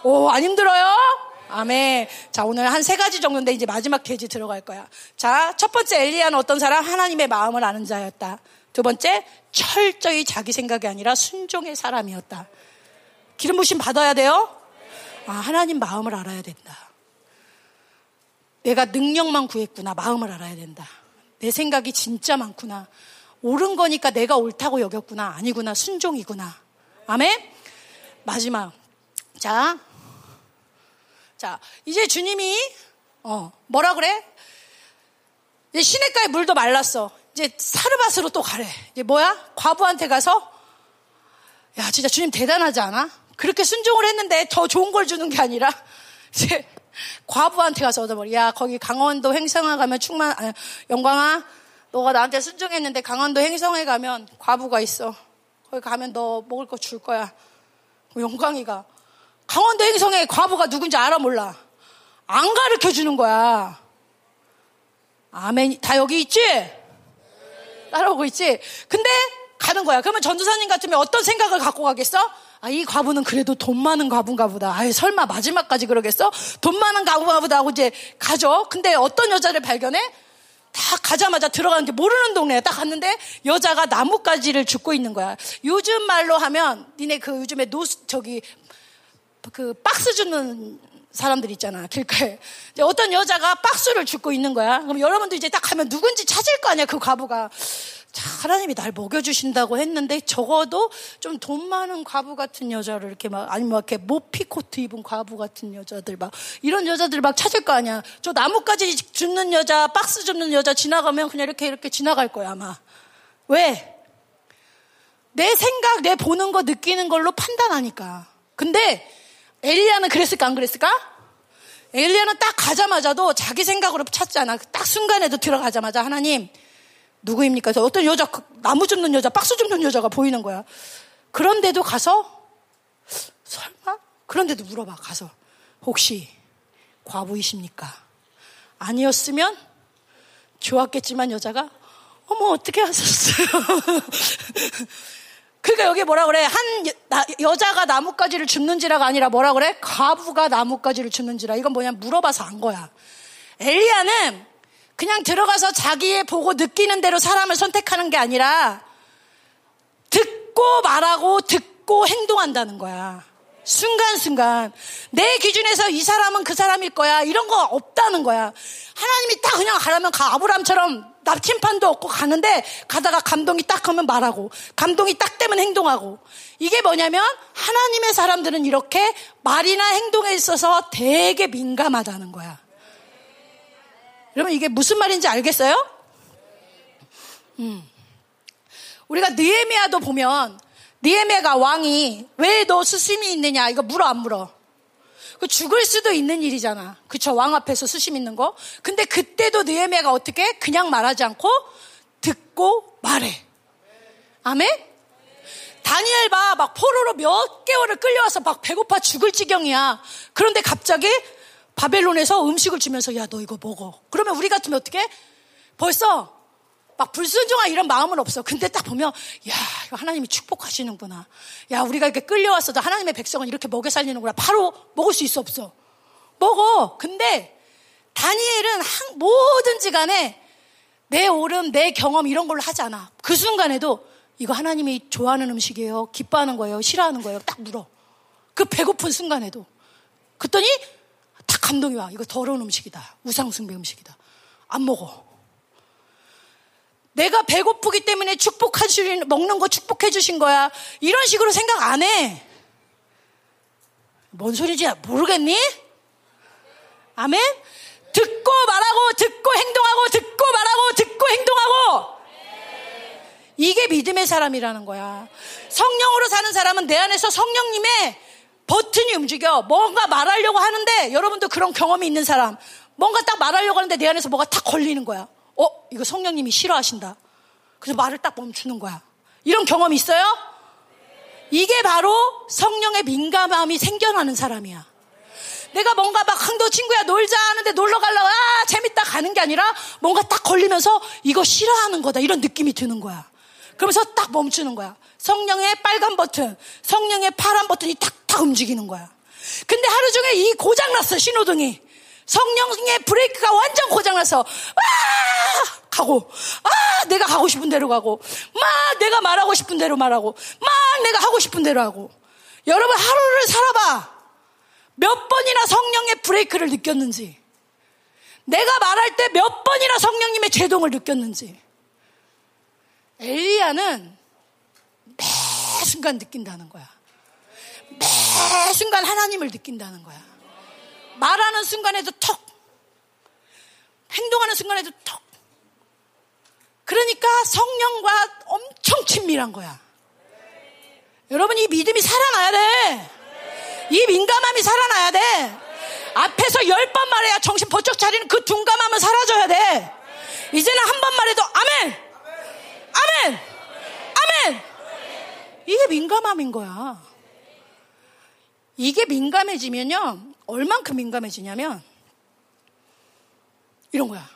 오, 안 힘들어요? 아멘. 자, 오늘 한 세 가지 정도인데 이제 마지막 계지 들어갈 거야. 자, 첫 번째 엘리야는 어떤 사람? 하나님의 마음을 아는 자였다. 두 번째, 철저히 자기 생각이 아니라 순종의 사람이었다. 기름 부심 받아야 돼요? 아, 하나님 마음을 알아야 된다. 내가 능력만 구했구나. 마음을 알아야 된다. 내 생각이 진짜 많구나. 옳은 거니까 내가 옳다고 여겼구나. 아니구나. 순종이구나. 아멘? 마지막. 자. 자, 이제 주님이, 어, 뭐라 그래? 이제 시냇가에 물도 말랐어. 이제 사르밧으로 또 가래. 이제 뭐야? 과부한테 가서, 야, 진짜 주님 대단하지 않아? 그렇게 순종을 했는데 더 좋은 걸 주는 게 아니라, [LAUGHS] 이제 과부한테 가서 얻어버려. 야, 거기 강원도 행성아 가면 충만, 아, 영광아, 너가 나한테 순종했는데 강원도 행성에 가면 과부가 있어. 거기 가면 너 먹을 거 줄 거야. 영광이가 강원도 행성에 과부가 누군지 알아 몰라. 안 가르쳐 주는 거야. 아멘. 다 여기 있지? 따라오고 있지? 근데 가는 거야. 그러면 전도사님 같으면 어떤 생각을 갖고 가겠어? 아, 이 과부는 그래도 돈 많은 과부인가 보다. 아유, 설마 마지막까지 그러겠어? 돈 많은 과부인가 보다 하고 이제 가죠. 근데 어떤 여자를 발견해? 다 가자마자 들어가는데 모르는 동네에 딱 갔는데 여자가 나뭇가지를 줍고 있는 거야. 요즘 말로 하면 니네 그 요즘에 노 저기 그 박스 줍는 사람들 있잖아 길가에 어떤 여자가 박스를 줍고 있는 거야. 그럼 여러분도 이제 딱 가면 누군지 찾을 거 아니야 그 과부가. 하나님이 날 먹여주신다고 했는데 적어도 좀 돈 많은 과부 같은 여자를 이렇게 막 아니면 막 이렇게 모피 코트 입은 과부 같은 여자들 막 이런 여자들 막 찾을 거 아니야. 저 나뭇가지 줍는 여자, 박스 줍는 여자 지나가면 그냥 이렇게 이렇게 지나갈 거야 아마. 왜? 내 생각, 내 보는 거, 느끼는 걸로 판단하니까. 근데 엘리야는 그랬을까 안 그랬을까? 엘리야는 딱 가자마자도 자기 생각으로 찾잖아. 딱 순간에도 들어가자마자 하나님 누구입니까? 그래서 어떤 여자, 그 나무 줍는 여자, 박스 줍는 여자가 보이는 거야. 그런데도 가서, 설마? 그런데도 물어봐, 가서. 혹시 과부이십니까? 아니었으면 좋았겠지만 여자가, 어머, 어떻게 하셨어요? [LAUGHS] 그러니까 여기 뭐라 그래? 한 여, 자가 나뭇가지를 줍는지라가 아니라 뭐라 그래? 과부가 나뭇가지를 줍는지라. 이건 뭐냐? 물어봐서 안 거야. 엘리야는 그냥 들어가서 자기의 보고 느끼는 대로 사람을 선택하는 게 아니라 듣고 말하고 듣고 행동한다는 거야. 순간순간. 내 기준에서 이 사람은 그 사람일 거야. 이런 거 없다는 거야. 하나님이 딱 그냥 가라면 가. 아브람처럼 납침판도 없고 가는데 가다가 감동이 딱 하면 말하고 감동이 딱 되면 행동하고 이게 뭐냐면 하나님의 사람들은 이렇게 말이나 행동에 있어서 되게 민감하다는 거야. 여러분 이게 무슨 말인지 알겠어요? 음. 우리가 느에미아도 보면 니에메가 왕이 왜 너 수심이 있느냐 이거 물어 안 물어? 그 죽을 수도 있는 일이잖아. 그쵸? 왕 앞에서 수심 있는 거. 근데 그때도 느에메가 어떻게 그냥 말하지 않고 듣고 말해. 아멘? 다니엘 봐, 막 포로로 몇 개월을 끌려와서 막 배고파 죽을 지경이야. 그런데 갑자기 바벨론에서 음식을 주면서 야, 너 이거 먹어. 그러면 우리 같으면 어떻게? 벌써 막 불순종한 이런 마음은 없어. 근데 딱 보면, 야, 이거 하나님이 축복하시는구나. 야, 우리가 이렇게 끌려왔어도 하나님의 백성은 이렇게 먹여 살리는구나. 바로 먹을 수 있어, 없어? 먹어. 근데 다니엘은 한, 뭐든지 간에 내 오름, 내 경험 이런 걸로 하지 않아. 그 순간에도 이거 하나님이 좋아하는 음식이에요. 기뻐하는 거예요. 싫어하는 거예요. 딱 물어. 그 배고픈 순간에도. 그랬더니 다 감동이 와. 이거 더러운 음식이다. 우상숭배 음식이다. 안 먹어. 내가 배고프기 때문에 축복해 주신, 먹는 거 축복해 주신 거야. 이런 식으로 생각 안 해. 뭔 소리지? 모르겠니? 아멘? 듣고 말하고, 듣고 행동하고, 듣고 말하고, 듣고 행동하고. 이게 믿음의 사람이라는 거야. 성령으로 사는 사람은 내 안에서 성령님의 버튼이 움직여. 뭔가 말하려고 하는데, 여러분도 그런 경험이 있는 사람. 뭔가 딱 말하려고 하는데 내 안에서 뭐가 딱 걸리는 거야. 어, 이거 성령님이 싫어하신다. 그래서 말을 딱 멈추는 거야. 이런 경험 있어요? 이게 바로 성령의 민감함이 생겨나는 사람이야. 내가 뭔가 막 한도 친구야 놀자 하는데 놀러 가려고 아 재밌다 가는 게 아니라 뭔가 딱 걸리면서 이거 싫어하는 거다 이런 느낌이 드는 거야. 그러면서 딱 멈추는 거야. 성령의 빨간 버튼, 성령의 파란 버튼이 탁 탁 움직이는 거야. 근데 하루 종일 이 고장났어 신호등이. 성령의 브레이크가 완전 고장나서 아! 가고. 아 내가 가고 싶은 대로 가고. 막 내가 말하고 싶은 대로 말하고. 막 내가 하고 싶은 대로 하고. 여러분 하루를 살아봐. 몇 번이나 성령의 브레이크를 느꼈는지. 내가 말할 때 몇 번이나 성령님의 제동을 느꼈는지. 엘리야는 매 순간 느낀다는 거야 매 순간 하나님을 느낀다는 거야 말하는 순간에도 턱, 행동하는 순간에도 턱. 그러니까 성령과 엄청 친밀한 거야. 여러분, 이 믿음이 살아나야 돼. 이 민감함이 살아나야 돼. 앞에서 열 번 말해야 정신 번쩍 차리는 그 둔감함은 사라져야 돼. 이제는 한 번 말해도 아멘! 아멘! 아멘! 이게 민감함인 거야. 이게 민감해지면요. 얼만큼 민감해지냐면 이런 거야.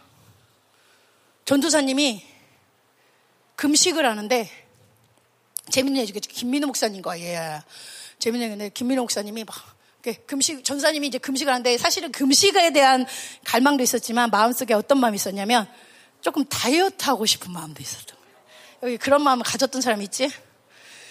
전도사님이 금식을 하는데 재밌는 얘기죠. 김민호 목사님 거예요. 재밌는 얘기인데 김민호 목사님이 막 금식 전사님이 이제 금식을 하는데 사실은 금식에 대한 갈망도 있었지만 마음속에 어떤 마음이 있었냐면 조금 다이어트 하고 싶은 마음도 있었던 거예요. 여기 그런 마음을 가졌던 사람 있지?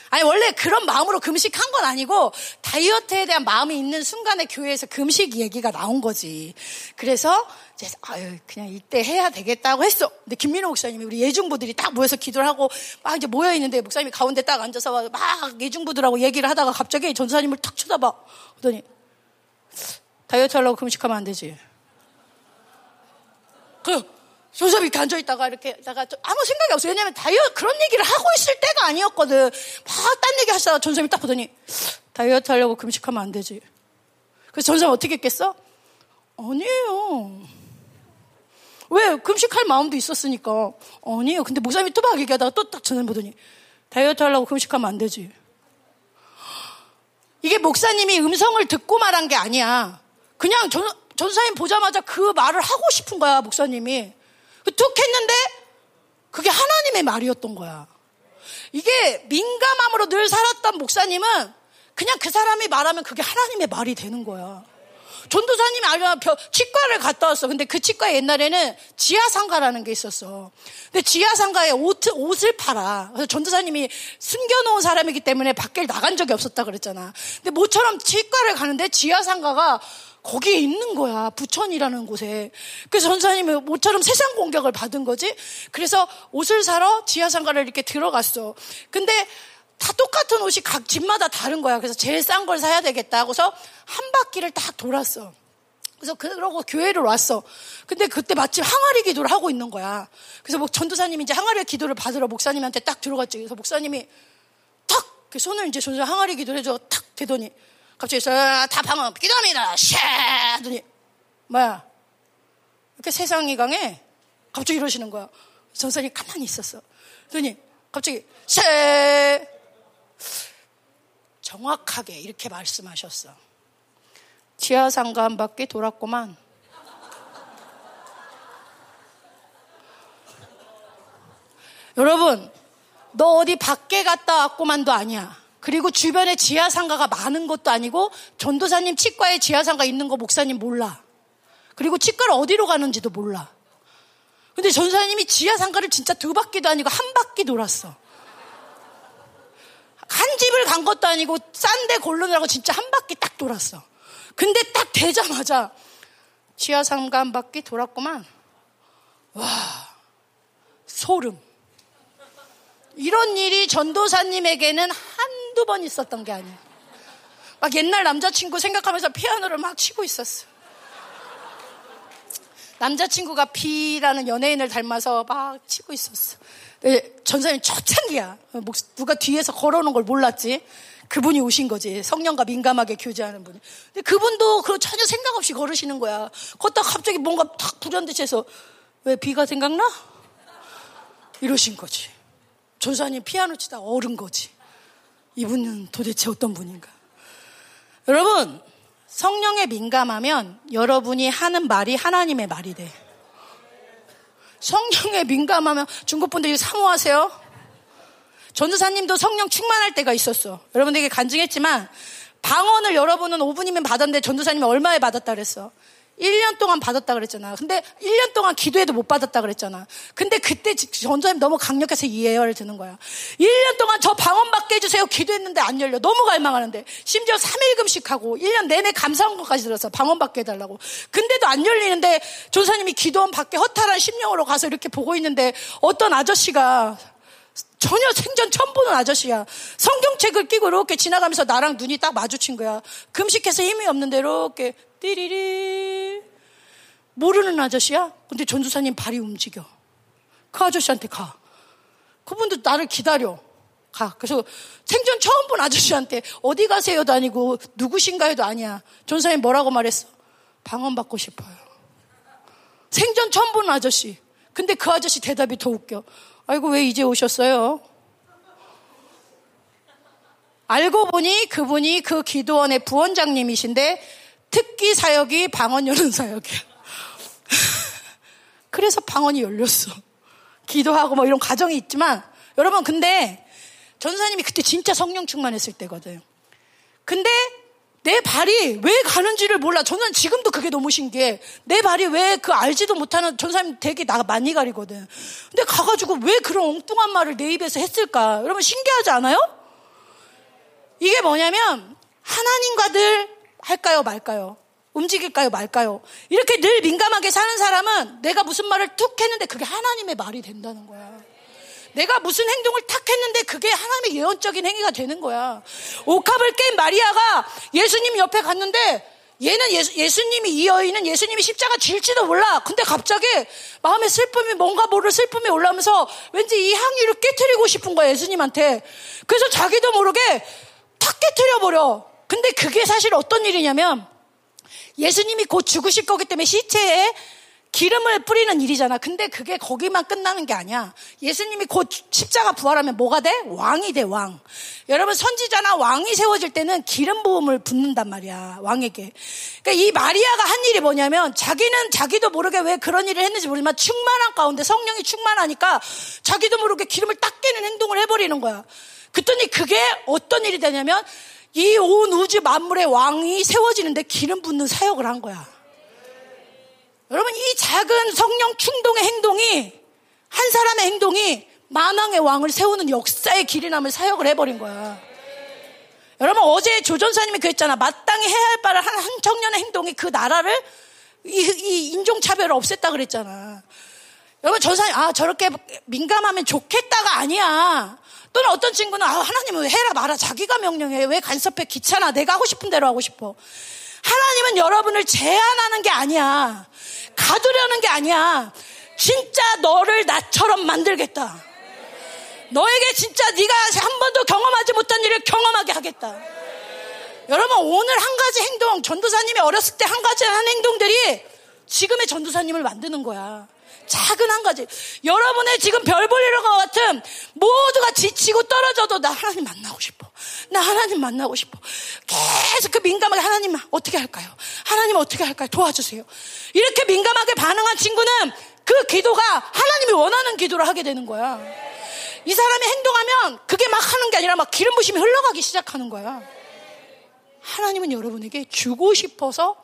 아니 원래 그런 마음으로 금식한 건 아니고 다이어트에 대한 마음이 있는 순간에 교회에서 금식 얘기가 나온 거지. 그래서 이제 아유 그냥 이때 해야 되겠다고 했어. 근데 김민호 목사님이 우리 예중부들이 딱 모여서 기도를 하고 막 이제 모여 있는데 목사님이 가운데 딱 앉아서 막 예중부들하고 얘기를 하다가 갑자기 전사님을 탁 쳐다봐. 그러더니 다이어트 하려고 금식하면 안 되지. 그 이렇게 앉아있다가 이렇게 다가 아무 생각이 없어요. 왜냐면 다이어트 그런 얘기를 하고 있을 때가 아니었거든. 막 딴 얘기 하시다가 전섭이 딱 보더니 다이어트 하려고 금식하면 안 되지. 그래서 전섭이 어떻게 했겠어? 아니에요. 왜? 금식할 마음도 있었으니까. 아니에요. 근데 목사님이 또 막 얘기하다가 또 딱 전화 보더니 다이어트 하려고 금식하면 안 되지. 이게 목사님이 음성을 듣고 말한 게 아니야. 그냥 전, 전사님 보자마자 그 말을 하고 싶은 거야, 목사님이. 툭 했는데 그게 하나님의 말이었던 거야. 이게 민감함으로 늘 살았던 목사님은 그냥 그 사람이 말하면 그게 하나님의 말이 되는 거야. 전도사님이 알면 치과를 갔다 왔어. 근데 그 치과에 옛날에는 지하상가라는 게 있었어. 근데 지하상가에 옷, 옷을 팔아. 그래서 전도사님이 숨겨놓은 사람이기 때문에 밖에 나간 적이 없었다 그랬잖아. 근데 모처럼 치과를 가는데 지하상가가 거기에 있는 거야. 부천이라는 곳에. 그래서 전사님이 모처럼 세상 공격을 받은 거지. 그래서 옷을 사러 지하상가를 이렇게 들어갔어. 근데 다 똑같은 옷이 각 집마다 다른 거야. 그래서 제일 싼 걸 사야 되겠다 하고서 한 바퀴를 딱 돌았어. 그래서 그러고 교회를 왔어. 근데 그때 마침 항아리 기도를 하고 있는 거야. 그래서 뭐 전도사님이 이제 항아리 기도를 받으러 목사님한테 딱 들어갔지. 그래서 목사님이 탁 손을 이제 전도사 항아리 기도를 해줘 탁 대더니 갑자기 다 방어 기도합니다. 샤 하더니 뭐야 이렇게 세상이 강해. 갑자기 이러시는 거야. 전사님 가만히 있었어. 그러더니 갑자기 쉐 정확하게 이렇게 말씀하셨어. 지하상가 한 바퀴 돌았구만. 여러분, 너 어디 밖에 갔다 왔구만도 아니야. 그리고 주변에 지하상가가 많은 것도 아니고 전도사님 치과에 지하상가 있는 거 목사님 몰라. 그리고 치과를 어디로 가는지도 몰라. 근데 전사님이 지하상가를 진짜 두 바퀴도 아니고 한 바퀴 돌았어. 한 집을 간 것도 아니고 싼 데 고르느라고 진짜 한 바퀴 딱 돌았어. 근데 딱 되자마자 지하 상가 한 바퀴 돌았구만. 와, 소름. 이런 일이 전도사님에게는 한 두 번 있었던 게 아니야. 막 옛날 남자친구 생각하면서 피아노를 막 치고 있었어. 남자친구가 비라는 연예인을 닮아서 막 치고 있었어. 전사님 초창기야. 누가 뒤에서 걸어오는 걸 몰랐지. 그분이 오신 거지. 성령과 민감하게 교제하는 분이. 근데 그분도 그 전혀 생각 없이 걸으시는 거야. 걷다 갑자기 뭔가 탁 불현듯이 해서 왜 비가 생각나? 이러신 거지. 전사님 피아노 치다 얼은 거지. 이분은 도대체 어떤 분인가? 여러분, 성령에 민감하면 여러분이 하는 말이 하나님의 말이 돼. 성령에 민감하면 중국 분들 이 사모하세요? 전도사님도 성령 충만할 때가 있었어. 여러분에게 간증했지만 방언을 여러분은 5분이면 받았는데 전도사님이 얼마에 받았다 그랬어? 1년 동안 받았다 그랬잖아. 근데 1년 동안 기도해도 못 받았다 그랬잖아. 근데 그때 전도사님 너무 강력해서 이 예열을 드는 거야. 1년 동안 저 방언 받게 해주세요. 기도했는데 안 열려. 너무 갈망하는데. 심지어 3일금씩 하고 1년 내내 감사한 것까지 들었어. 방언 받게 해달라고. 근데도 안 열리는데 전사님이 기도원 밖에 허탈한 심령으로 가서 이렇게 보고 있는데 어떤 아저씨가 전혀 생전 처음 보는 아저씨야. 성경책을 끼고 이렇게 지나가면서 나랑 눈이 딱 마주친 거야. 금식해서 힘이 없는데 이렇게 띠리리 모르는 아저씨야? 근데 전주사님 발이 움직여. 그 아저씨한테 가. 그분도 나를 기다려. 가. 그래서 생전 처음 본 아저씨한테 어디 가세요도 아니고 누구신가요도 아니야. 전사님 뭐라고 말했어? 방언 받고 싶어요. 생전 처음 본 아저씨. 근데 그 아저씨 대답이 더 웃겨. 아이고, 왜 이제 오셨어요? 알고 보니 그분이 그 기도원의 부원장님이신데 특기 사역이 방언 여는 사역이야. [LAUGHS] 그래서 방언이 열렸어. 기도하고 뭐 이런 과정이 있지만 여러분 근데 전사님이 그때 진짜 성령 충만했을 때거든. 근데 내 발이 왜 가는지를 몰라. 저는 지금도 그게 너무 신기해. 내 발이 왜 그 알지도 못하는 전사님 되게 나 많이 가리거든. 근데 가가지고 왜 그런 엉뚱한 말을 내 입에서 했을까? 여러분 신기하지 않아요? 이게 뭐냐면 하나님과 늘 할까요 말까요? 움직일까요 말까요? 이렇게 늘 민감하게 사는 사람은 내가 무슨 말을 툭 했는데 그게 하나님의 말이 된다는 거야. 내가 무슨 행동을 탁 했는데 그게 하나님의 예언적인 행위가 되는 거야. 옥합을 깬 마리아가 예수님 옆에 갔는데 얘는 예수, 님이이 여인은 예수님이 십자가 질지도 몰라. 근데 갑자기 마음의 슬픔이 뭔가 모를 슬픔이 올라오면서 왠지 이 향유를 깨뜨리고 싶은 거야 예수님한테. 그래서 자기도 모르게 탁 깨뜨려 버려. 근데 그게 사실 어떤 일이냐면 예수님이 곧 죽으실 거기 때문에 시체에 기름을 뿌리는 일이잖아. 근데 그게 거기만 끝나는 게 아니야. 예수님이 곧 십자가 부활하면 뭐가 돼? 왕이 돼, 왕. 여러분, 선지자나 왕이 세워질 때는 기름 부음을 붓는단 말이야, 왕에게. 그러니까 이 마리아가 한 일이 뭐냐면 자기는 자기도 모르게 왜 그런 일을 했는지 모르지만 충만한 가운데 성령이 충만하니까 자기도 모르게 기름을 딱 깨는 행동을 해버리는 거야. 그랬더니 그게 어떤 일이 되냐면 이 온 우주 만물의 왕이 세워지는데 기름 붓는 사역을 한 거야. 여러분, 이 작은 성령 충동의 행동이, 한 사람의 행동이 만왕의 왕을 세우는 역사의 길이 남을 사역을 해버린 거야. 여러분, 어제 조전사님이 그랬잖아. 마땅히 해야 할 바를 한, 한 청년의 행동이 그 나라를, 이, 이 인종차별을 없앴다 그랬잖아. 여러분, 전사님, 아, 저렇게 민감하면 좋겠다가 아니야. 또는 어떤 친구는, 아, 하나님은 왜 해라 말아. 자기가 명령해. 왜 간섭해? 귀찮아. 내가 하고 싶은 대로 하고 싶어. 하나님은 여러분을 제한하는 게 아니야. 가두려는 게 아니야. 진짜 너를 나처럼 만들겠다. 너에게 진짜 네가 한 번도 경험하지 못한 일을 경험하게 하겠다. 여러분 오늘 한 가지 행동 전도사님이 어렸을 때 한 가지 한 행동들이 지금의 전도사님을 만드는 거야. 작은 한 가지. 여러분의 지금 별 볼일과 같은 모두가 지치고 떨어져도 나 하나님 만나고 싶어. 나 하나님 만나고 싶어. 계속 그 민감하게 하나님 어떻게 할까요? 하나님 어떻게 할까요? 도와주세요. 이렇게 민감하게 반응한 친구는 그 기도가 하나님이 원하는 기도를 하게 되는 거야. 이 사람이 행동하면 그게 막 하는 게 아니라 막 기름 부심이 흘러가기 시작하는 거야. 하나님은 여러분에게 주고 싶어서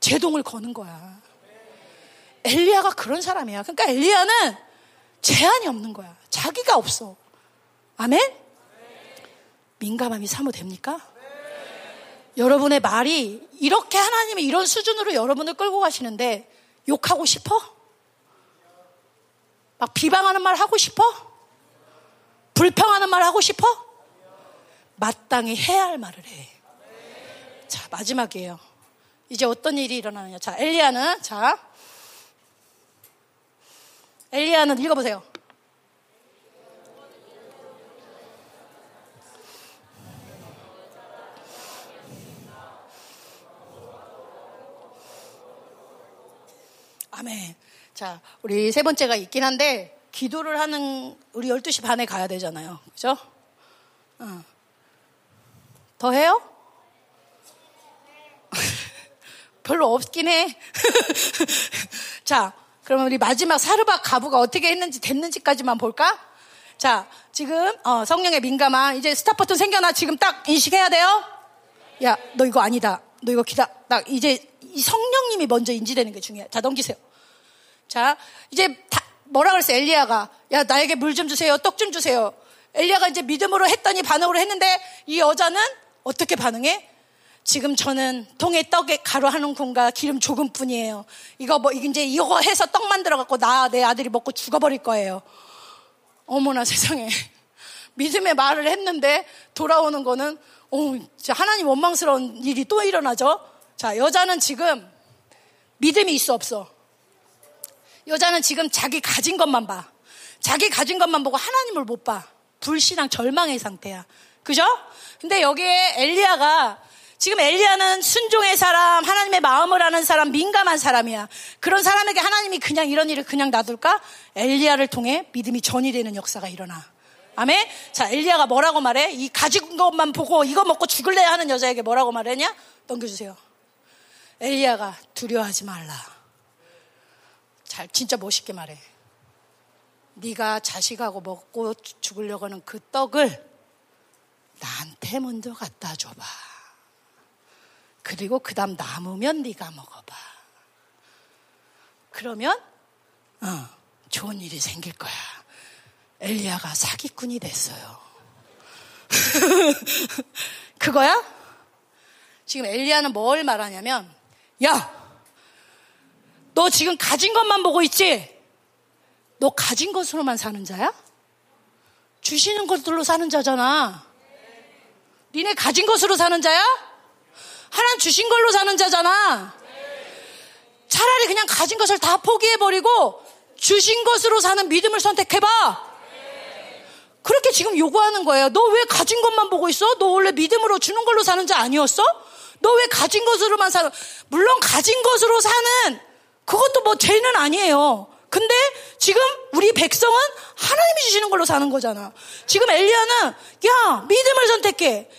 제동을 거는 거야. 엘리야가 그런 사람이야. 그러니까 엘리야는 제한이 없는 거야. 자기가 없어. 아멘? 민감함이 사모됩니까? 여러분의 말이 이렇게 하나님이 이런 수준으로 여러분을 끌고 가시는데 욕하고 싶어? 막 비방하는 말 하고 싶어? 불평하는 말 하고 싶어? 마땅히 해야 할 말을 해. 자, 마지막이에요. 이제 어떤 일이 일어나느냐. 자, 엘리야는, 자, 엘리야는 읽어보세요. 아멘. 자, 우리 세 번째가 있긴 한데, 기도를 하는, 우리 12시 반에 가야 되잖아요. 그죠? 어. 더 해요? [LAUGHS] 별로 없긴 해. [LAUGHS] 자, 그러면 우리 마지막 사르박 가부가 어떻게 했는지 됐는지까지만 볼까? 자, 지금 어, 성령에 민감한 이제 스탑 버튼 생겨나 지금 딱 인식해야 돼요. 야, 너 이거 아니다. 너 이거 기다. 딱 이제 이 성령님이 먼저 인지되는 게 중요해. 자, 넘기세요. 자, 이제 다, 뭐라 그랬어, 엘리야가. 야, 나에게 물 좀 주세요. 떡 좀 주세요. 엘리야가 이제 믿음으로 했더니 반응으로 했는데 이 여자는 어떻게 반응해? 지금 저는 통에 떡에 가루 한 움큼과 기름 조금뿐이에요. 이거 뭐 이제 이거 해서 떡 만들어 갖고 나 내 아들이 먹고 죽어버릴 거예요. 어머나 [LAUGHS] 세상에 믿음의 말을 했는데 돌아오는 거는 어, 하나님 원망스러운 일이 또 일어나죠. 자 여자는 지금 믿음이 있어 없어. 여자는 지금 자기 가진 것만 봐. 자기 가진 것만 보고 하나님을 못 봐. 불신앙 절망의 상태야. 그죠? 근데 여기에 엘리야가 지금 엘리야는 순종의 사람, 하나님의 마음을 아는 사람, 민감한 사람이야. 그런 사람에게 하나님이 그냥 이런 일을 그냥 놔둘까? 엘리야를 통해 믿음이 전이 되는 역사가 일어나. 아멘? 자, 엘리야가 뭐라고 말해? 이 가진 것만 보고 이거 먹고 죽을래 하는 여자에게 뭐라고 말했냐? 넘겨주세요. 엘리야가 두려워하지 말라. 잘, 진짜 멋있게 말해. 네가 자식하고 먹고 죽으려고 하는 그 떡을 나한테 먼저 갖다 줘봐. 그리고 그 다음 남으면 네가 먹어봐. 그러면 어, 좋은 일이 생길 거야. 엘리야가 사기꾼이 됐어요. [LAUGHS] 그거야? 지금 엘리야는 뭘 말하냐면, 야, 너 지금 가진 것만 보고 있지? 너 가진 것으로만 사는 자야? 주시는 것들로 사는 자잖아. 니네 가진 것으로 사는 자야? 하나님 주신 걸로 사는 자잖아. 차라리 그냥 가진 것을 다 포기해버리고 주신 것으로 사는 믿음을 선택해봐. 그렇게 지금 요구하는 거예요. 너 왜 가진 것만 보고 있어? 너 원래 믿음으로 주는 걸로 사는 자 아니었어? 너 왜 가진 것으로만 사는, 물론 가진 것으로 사는 그것도 뭐 죄는 아니에요. 근데 지금 우리 백성은 하나님이 주시는 걸로 사는 거잖아. 지금 엘리야는 야 믿음을 선택해.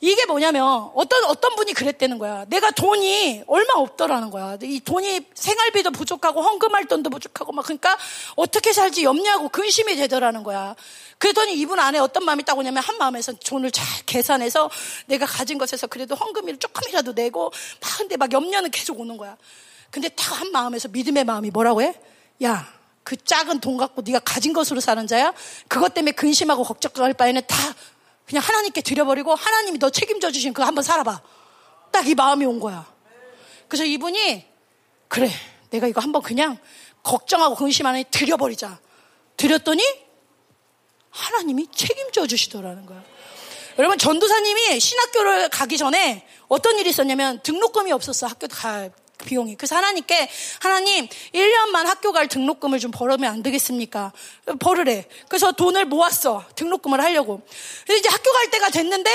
이게 뭐냐면 어떤 어떤 분이 그랬다는 거야. 내가 돈이 얼마 없더라는 거야. 이 돈이 생활비도 부족하고 헌금할 돈도 부족하고 막 그러니까 어떻게 살지 염려하고 근심이 되더라는 거야. 그랬더니 이분 안에 어떤 마음이 딱 오냐면 한 마음에서 돈을 잘 계산해서 내가 가진 것에서 그래도 헌금을 조금이라도 내고 막 근데 막 염려는 계속 오는 거야. 근데 딱 한 마음에서 믿음의 마음이 뭐라고 해? 야, 그 작은 돈 갖고 네가 가진 것으로 사는 자야? 그것 때문에 근심하고 걱정할 바에는 다 그냥 하나님께 드려버리고 하나님이 너 책임져 주신 그거 한번 살아봐. 딱 이 마음이 온 거야. 그래서 이분이 그래 내가 이거 한번 그냥 걱정하고 근심하는 드려버리자. 드렸더니 하나님이 책임져 주시더라는 거야. 여러분 전도사님이 신학교를 가기 전에 어떤 일이 있었냐면 등록금이 없었어 학교 갈 비용이. 그래서 하나님께 하나님 1년만 학교 갈 등록금을 좀 벌으면 안 되겠습니까? 벌으래. 그래서 돈을 모았어. 등록금을 하려고. 그래서 이제 학교 갈 때가 됐는데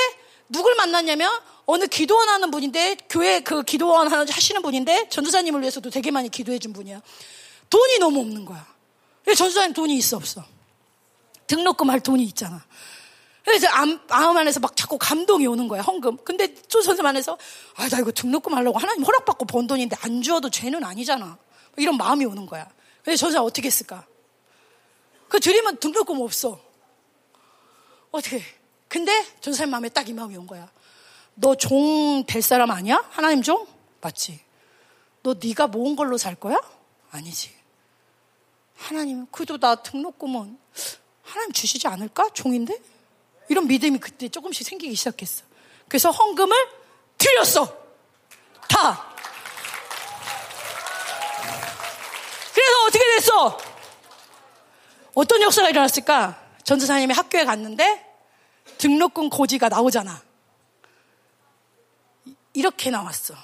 누굴 만났냐면 어느 기도원 하는 분인데 교회 그 기도원 하시는 분인데 전도사님을 위해서도 되게 많이 기도해 준 분이야. 돈이 너무 없는 거야. 전도사님 돈이 있어 없어. 등록금 할 돈이 있잖아. 그래서 마음 안에서 막 자꾸 감동이 오는 거야, 헌금. 근데 조선생 안에서, 아, 나 이거 등록금 하려고 하나님 허락받고 번 돈인데 안 주어도 죄는 아니잖아. 이런 마음이 오는 거야. 그래서 전사 어떻게 했을까? 그 드리면 등록금 없어. 어떻게. 근데 전사님 마음에 딱 이 마음이 온 거야. 너 종 될 사람 아니야? 하나님 종? 맞지. 너 네가 모은 걸로 살 거야? 아니지. 하나님, 그래도 나 등록금은 하나님 주시지 않을까? 종인데? 이런 믿음이 그때 조금씩 생기기 시작했어. 그래서 헌금을 드렸어. 다. 그래서 어떻게 됐어? 어떤 역사가 일어났을까? 전도사님이 학교에 갔는데 등록금 고지가 나오잖아. 이렇게 나왔어.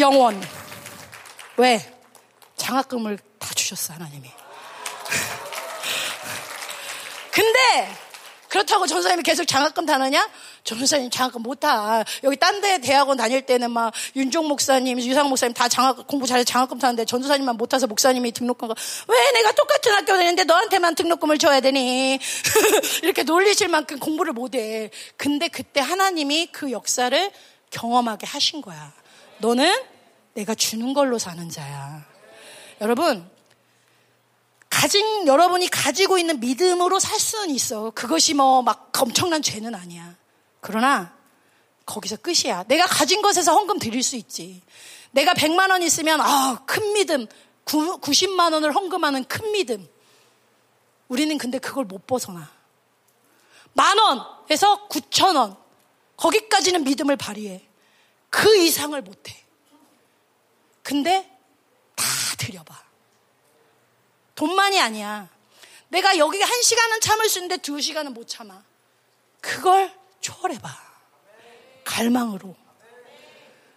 영원. 왜? 장학금을 다 주셨어, 하나님이. 근데 그렇다고 전사님이 계속 장학금 타느냐? 전사님 장학금 못 타. 여기 딴 데 대학원 다닐 때는 막 윤종 목사님, 유상 목사님 다 장학 공부 잘해 장학금 타는데 전도사님만 못 타서 목사님이 등록금 왜 내가 똑같은 학교 다니는데 너한테만 등록금을 줘야 되니? [LAUGHS] 이렇게 놀리실 만큼 공부를 못 해. 근데 그때 하나님이 그 역사를 경험하게 하신 거야. 너는 내가 주는 걸로 사는 자야. 여러분, 가진 여러분이 가지고 있는 믿음으로 살 수는 있어. 그것이 뭐 막 엄청난 죄는 아니야. 그러나 거기서 끝이야. 내가 가진 것에서 헌금 드릴 수 있지. 내가 100만 원 있으면 아, 큰 믿음. 90만 원을 헌금하는 큰 믿음. 우리는 근데 그걸 못 벗어나. 만 원에서 9천 원. 거기까지는 믿음을 발휘해. 그 이상을 못 해. 근데 다 드려봐. 돈만이 아니야. 내가 여기 한 시간은 참을 수 있는데 두 시간은 못 참아. 그걸 초월해봐. 갈망으로.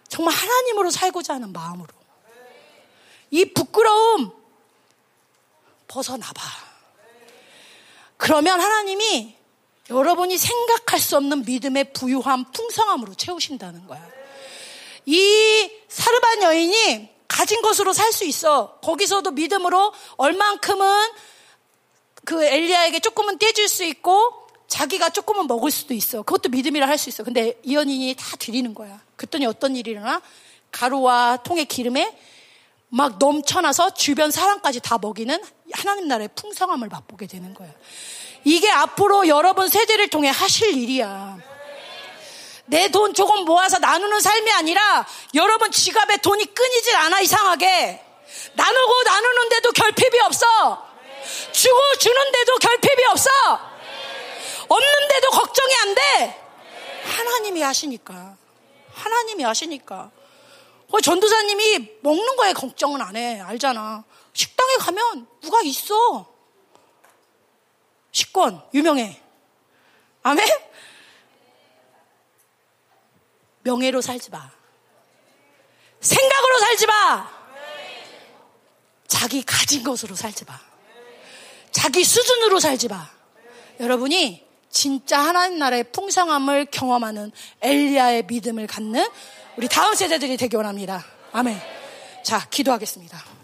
정말 하나님으로 살고자 하는 마음으로. 이 부끄러움 벗어나봐. 그러면 하나님이 여러분이 생각할 수 없는 믿음의 부유함, 풍성함으로 채우신다는 거야. 이 사르반 여인이 가진 것으로 살 수 있어. 거기서도 믿음으로 얼만큼은 그 엘리야에게 조금은 떼줄 수 있고 자기가 조금은 먹을 수도 있어. 그것도 믿음이라 할 수 있어. 근데 이 연인이 다 드리는 거야. 그랬더니 어떤 일이 일어나? 가루와 통의 기름에 막 넘쳐나서 주변 사람까지 다 먹이는 하나님 나라의 풍성함을 맛보게 되는 거야. 이게 앞으로 여러분 세대를 통해 하실 일이야. 내 돈 조금 모아서 나누는 삶이 아니라 여러분 지갑에 돈이 끊이질 않아 이상하게. 나누고 나누는데도 결핍이 없어. 주고 주는데도 결핍이 없어. 없는데도 걱정이 안 돼. 하나님이 하시니까. 하나님이 하시니까. 어, 전도사님이 먹는 거에 걱정은 안 해. 알잖아. 식당에 가면 누가 있어? 식권 유명해. 아멘 명예로 살지 마. 생각으로 살지 마. 자기 가진 것으로 살지 마. 자기 수준으로 살지 마. 여러분이 진짜 하나님 나라의 풍성함을 경험하는 엘리야의 믿음을 갖는 우리 다음 세대들이 되기 원합니다. 아멘. 자, 기도하겠습니다.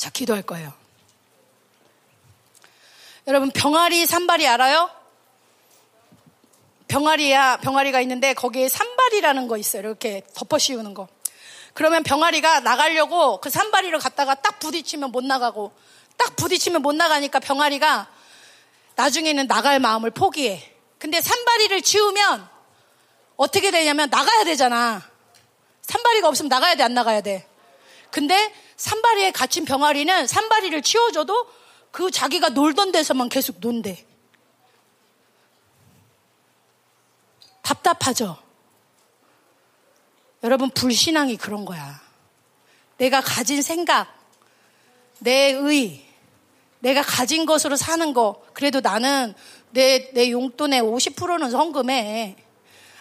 자, 기도할 거예요. 여러분, 병아리, 산발이 알아요? 병아리야, 병아리가 있는데 거기에 산발이라는 거 있어요. 이렇게 덮어 씌우는 거. 그러면 병아리가 나가려고 그 산발이를 갖다가 딱 부딪히면 못 나가고 딱 부딪히면 못 나가니까 병아리가 나중에는 나갈 마음을 포기해. 근데 산발이를 치우면 어떻게 되냐면 나가야 되잖아. 산발이가 없으면 나가야 돼, 안 나가야 돼. 근데 산발이에 갇힌 병아리는 산발이를 치워줘도 그 자기가 놀던 데서만 계속 논대. 답답하죠? 여러분, 불신앙이 그런 거야. 내가 가진 생각, 내 의, 내가 가진 것으로 사는 거, 그래도 나는 내, 내 용돈의 50%는 성금해.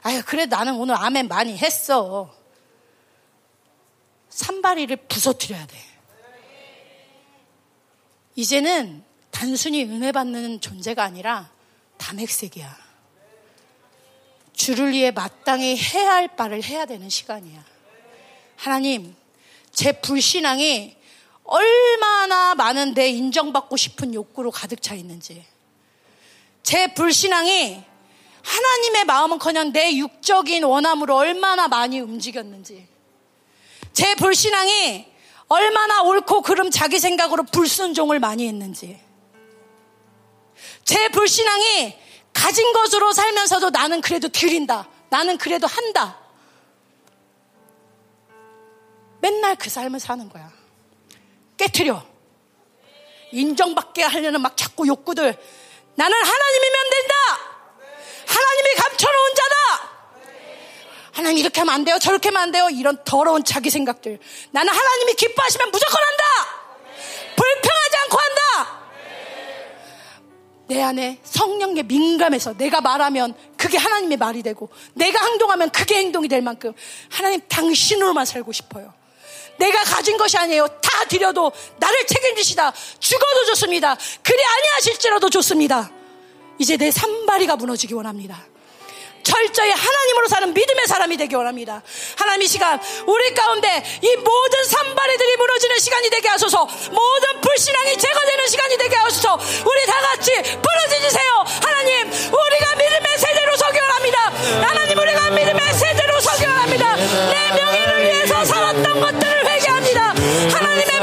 아유, 그래 나는 오늘 아멘 많이 했어. 산발이를 부서뜨려야 돼. 이제는 단순히 은혜 받는 존재가 아니라 담액색이야. 주를 위해 마땅히 해야 할 바를 해야 되는 시간이야. 하나님, 제 불신앙이 얼마나 많은 데 인정받고 싶은 욕구로 가득 차 있는지. 제 불신앙이 하나님의 마음은 커녕 내 육적인 원함으로 얼마나 많이 움직였는지. 제 불신앙이 얼마나 옳고 그름 자기 생각으로 불순종을 많이 했는지. 제 불신앙이 가진 것으로 살면서도 나는 그래도 드린다. 나는 그래도 한다. 맨날 그 삶을 사는 거야. 깨트려. 인정받게 하려는 막 자꾸 욕구들. 나는 하나님이면 된다! 하나님이 감춰놓은 자다! 하나님 이렇게 하면 안 돼요. 저렇게 하면 안 돼요. 이런 더러운 자기 생각들. 나는 하나님이 기뻐하시면 무조건 한다. 불평하지 않고 한다. 내 안에 성령에 민감해서 내가 말하면 그게 하나님의 말이 되고 내가 행동하면 그게 행동이 될 만큼 하나님 당신으로만 살고 싶어요. 내가 가진 것이 아니에요. 다 드려도 나를 책임지시다. 죽어도 좋습니다. 그리 아니하실지라도 좋습니다. 이제 내 산발이가 무너지기 원합니다. 철저히 하나님으로 사는 믿음의 사람이 되기 원합니다. 하나님 이 시간 우리 가운데 이 모든 산발이들이 무너지는 시간이 되게 하소서 모든 불신앙이 제거되는 시간이 되게 하소서 우리 다 같이 부르짖으세요. 하나님 우리가 믿음의 세대로 서기 원합니다. 하나님 우리가 믿음의 세대로 서기 원합니다. 내 명예를 위해서 살았던 것들을 회개합니다. 하나님의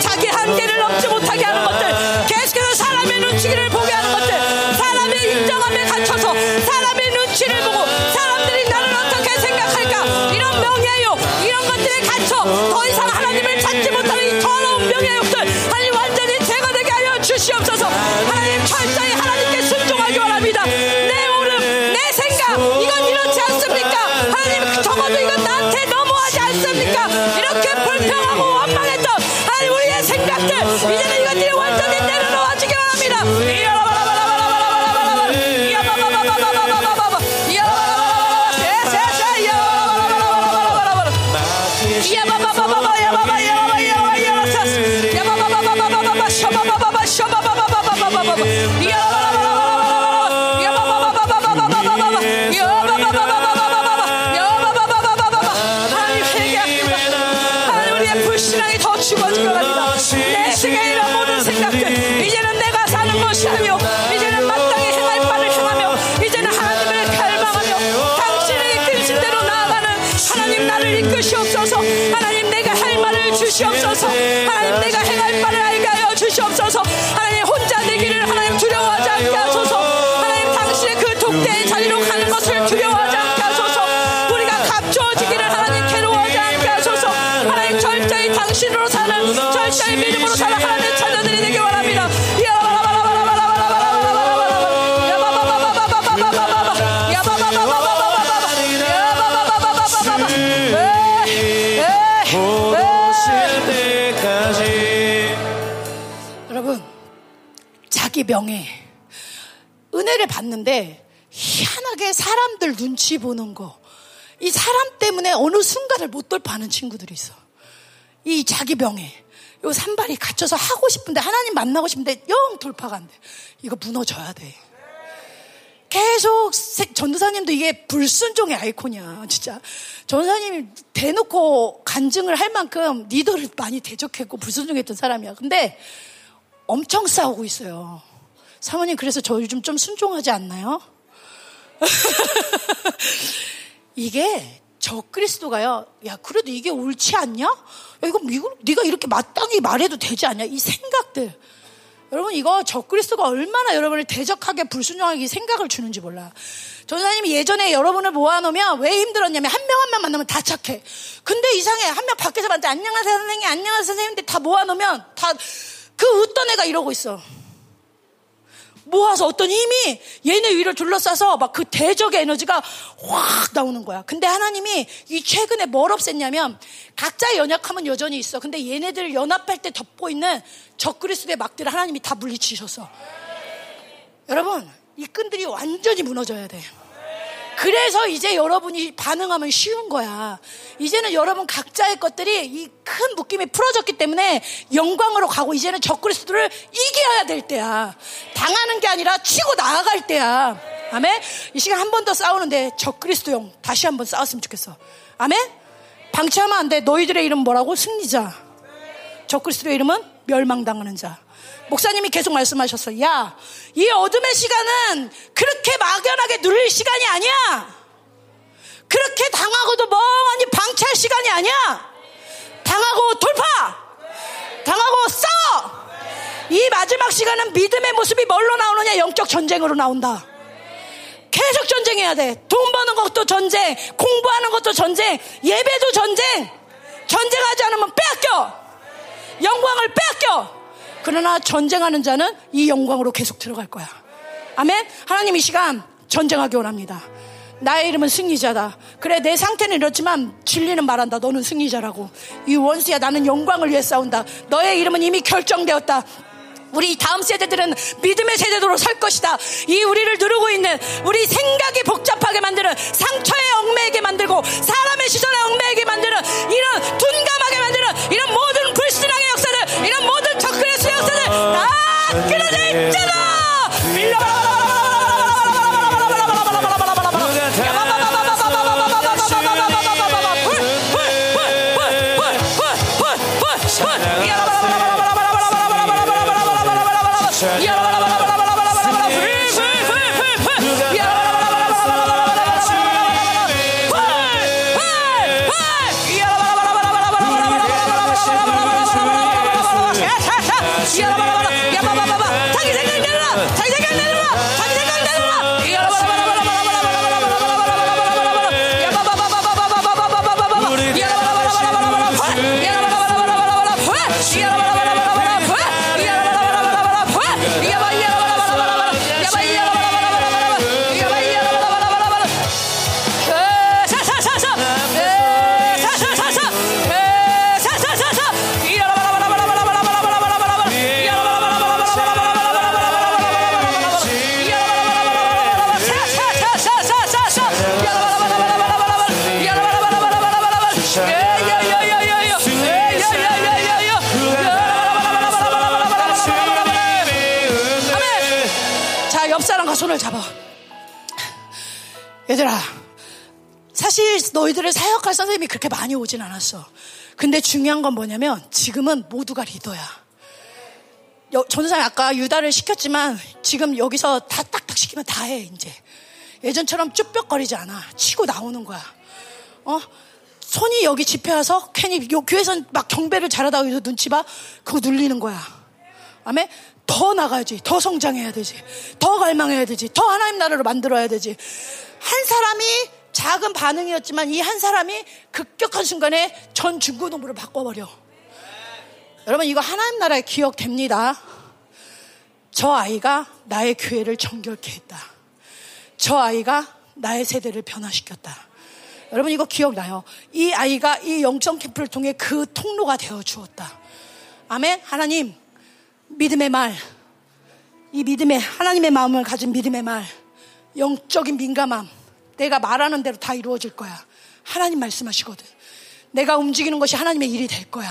자기 한계를 넘지 못하게 하는 것들 계속해서 사람의 눈치를 보게 하는 것들 사람의 인정함에 갇혀서 사람의 눈치를 보고 사람들이 나를 어떻게 생각할까? 이런 명예욕 이런 것들에 갇혀 더 이상 하나님을 찾지 못하는 이 더러운 명예욕들 하나님 완전히 제거되게 하여 주시옵소서 이제는 이것들이 완전히 내려놓아지기 원합니다 하나님 자기 명예, 은혜를 받는데 희한하게 사람들 눈치 보는 거, 이 사람 때문에 어느 순간을 못 돌파하는 친구들이 있어. 이 자기 명예, 요 산발이 갇혀서 하고 싶은데 하나님 만나고 싶은데 영 돌파가 안 돼. 이거 무너져야 돼. 계속 전도사님도 이게 불순종의 아이콘이야, 진짜. 전도사님이 대놓고 간증을 할 만큼 리더를 많이 대적했고 불순종했던 사람이야. 근데 엄청 싸우고 있어요. 사모님, 그래서 저 요즘 좀 순종하지 않나요? [LAUGHS] 이게 저 그리스도가요. 야, 그래도 이게 옳지 않냐? 야, 이거, 이거 네가 이렇게 마땅히 말해도 되지 않냐? 이 생각들. 여러분 이거 적그리스도가 얼마나 여러분을 대적하게 불순종하게 생각을 주는지 몰라. 전사님이 예전에 여러분을 모아놓으면 왜 힘들었냐면 한 명 한 명 만나면 다 착해. 근데 이상해 한 명 밖에서 만나 안녕하세요 선생님 안녕하세요 선생님 다 모아놓으면 다그 어떤 애가 이러고 있어. 모아서 어떤 힘이 얘네 위를 둘러싸서 막 그 대적의 에너지가 확 나오는 거야. 근데 하나님이 이 최근에 뭘 없앴냐면 각자의 연약함은 여전히 있어. 근데 얘네들을 연합할 때 덮고 있는 적그리스도의 막들을 하나님이 다 물리치셔서 여러분 이 끈들이 완전히 무너져야 돼. 그래서 이제 여러분이 반응하면 쉬운 거야. 이제는 여러분 각자의 것들이 이 큰 묶임이 풀어졌기 때문에 영광으로 가고 이제는 적그리스도를 이겨야 될 때야. 당하는 게 아니라 치고 나아갈 때야. 아멘? 이 시간 한 번 더 싸우는데 적그리스도용 다시 한 번 싸웠으면 좋겠어. 아멘? 방치하면 안 돼. 너희들의 이름 뭐라고? 승리자. 적그리스도의 이름은 멸망당하는 자. 목사님이 계속 말씀하셨어요. 야, 이 어둠의 시간은 그렇게 막연하게 누릴 시간이 아니야. 그렇게 당하고도 멍하니 방치할 시간이 아니야. 당하고 돌파! 당하고 싸워! 이 마지막 시간은 믿음의 모습이 뭘로 나오느냐? 영적 전쟁으로 나온다. 계속 전쟁해야 돼. 돈 버는 것도 전쟁, 공부하는 것도 전쟁, 예배도 전쟁. 전쟁하지 않으면 빼앗겨. 영광을 빼앗겨. 그러나 전쟁하는 자는 이 영광으로 계속 들어갈 거야. 아멘? 하나님 이 시간 전쟁하기 원합니다. 나의 이름은 승리자다. 그래, 내 상태는 이렇지만 진리는 말한다. 너는 승리자라고. 이 원수야, 나는 영광을 위해 싸운다. 너의 이름은 이미 결정되었다. 우리 다음 세대들은 믿음의 세대로 설 것이다. 이 우리를 누르고 있는 우리 생각이 복잡하게 만드는 상처에 얽매이게 만들고 사람의 시선에 얽매이게 만드는 이런 둔감하게 만드는 이런 모든 역사들 이런 모든 적그리스의 역사들 다 끊어져 있잖아. 밀려라. 얘들아, 사실 너희들을 사역할 선생님이 그렇게 많이 오진 않았어. 근데 중요한 건 뭐냐면 지금은 모두가 리더야. 전사님 아까 유다를 시켰지만 지금 여기서 다 딱딱 시키면 다 해, 이제. 예전처럼 쭈뼛거리지 않아. 치고 나오는 거야. 어? 손이 여기 집회 와서 괜히 요 교회에서 막 경배를 잘하다가 여기서 눈치 봐? 그거 눌리는 거야. 아멘? 더 나가야지. 더 성장해야 되지. 더 갈망해야 되지. 더 하나님 나라를 만들어야 되지. 한 사람이 작은 반응이었지만 이 한 사람이 급격한 순간에 전 중고등부를 바꿔버려. 여러분 이거 하나님 나라에 기억됩니다. 저 아이가 나의 교회를 정결케 했다. 저 아이가 나의 세대를 변화시켰다. 여러분 이거 기억나요? 이 아이가 이 영적 캠프를 통해 그 통로가 되어 주었다. 아멘. 하나님 믿음의 말, 이 믿음의 하나님의 마음을 가진 믿음의 말, 영적인 민감함, 내가 말하는 대로 다 이루어질 거야. 하나님 말씀하시거든. 내가 움직이는 것이 하나님의 일이 될 거야.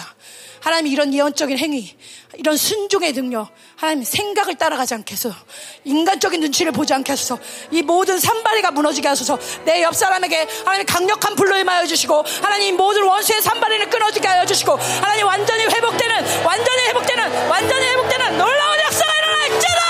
하나님 이런 예언적인 행위, 이런 순종의 능력, 하나님 생각을 따라가지 해서 인간적인 눈치를 보지 않게 하소서 이 모든 산발이가 무너지게 하소서 내 옆 사람에게 하나님 강력한 불로 임하여 주시고 하나님 모든 원수의 산발이를 끊어지게 하여 주시고 하나님 완전히 회복되는 완전히 회복되는 완전히 회복되는 놀라운 역사가 일어날지다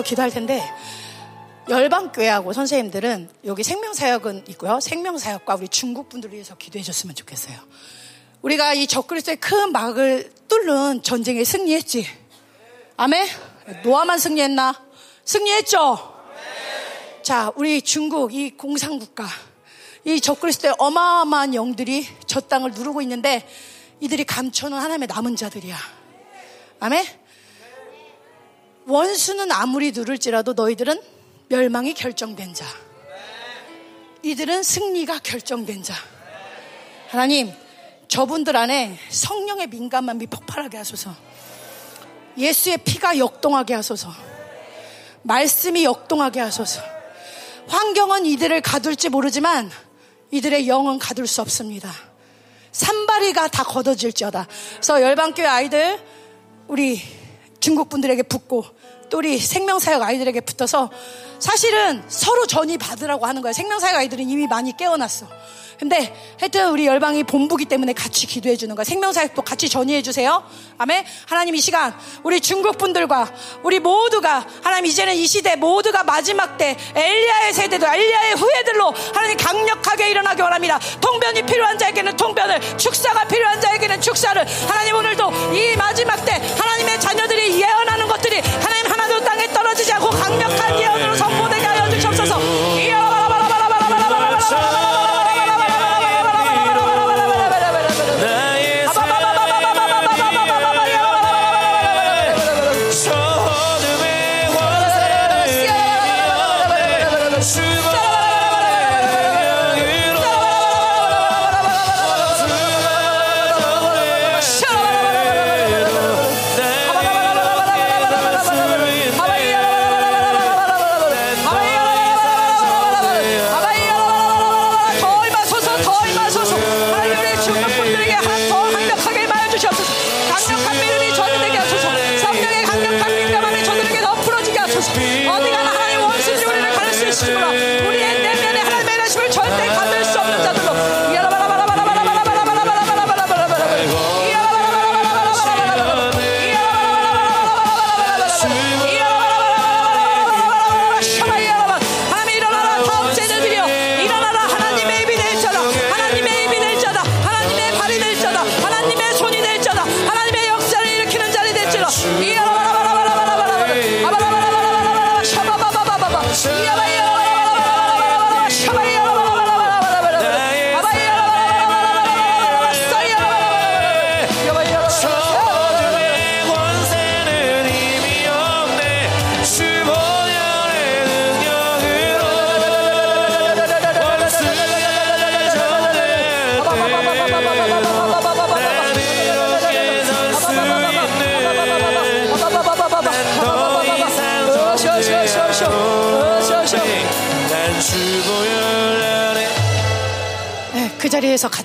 마지막으로 기도할 텐데 열방교회하고 선생님들은 여기 생명사역은 있고요. 생명사역과 우리 중국 분들을 위해서 기도해 줬으면 좋겠어요. 우리가 이 적그리스도의 큰 막을 뚫는 전쟁에 승리했지. 아멘. 노아만 승리했나? 승리했죠. 자, 우리 중국 이 공산국가 이 적그리스도의 어마어마한 영들이 저 땅을 누르고 있는데 이들이 감춰놓은 하나님의 남은 자들이야. 아멘. 원수는 아무리 누를지라도 너희들은 멸망이 결정된 자. 이들은 승리가 결정된 자. 하나님, 저분들 안에 성령의 민감함이 폭발하게 하소서. 예수의 피가 역동하게 하소서. 말씀이 역동하게 하소서. 환경은 이들을 가둘지 모르지만 이들의 영은 가둘 수 없습니다. 산발이가 다 걷어질지어다. 그래서 열방교회 아이들 우리 중국 분들에게 붙고 또 우리 생명사역 아이들에게 붙어서 사실은 서로 전이 받으라고 하는 거야. 생명사역 아이들은 이미 많이 깨어났어. 근데 하여튼 우리 열방이 본부기 때문에 같이 기도해 주는 거야. 생명사역도 같이 전이해 주세요. 아멘. 하나님 이 시간 우리 중국 분들과 우리 모두가 하나님 이제는 이 시대 모두가 마지막 때 엘리야의 세대도 엘리야의 후예들로 하나님 강력하게 일어나기 원합니다. 통변이 필요한 자에게는 통변을 축사가 필요한 자에게는 축사를 하나님 오늘도 이 마지막 때 하나님의 자녀들이 예언하는 것들이 하나님 하나 않고 강력한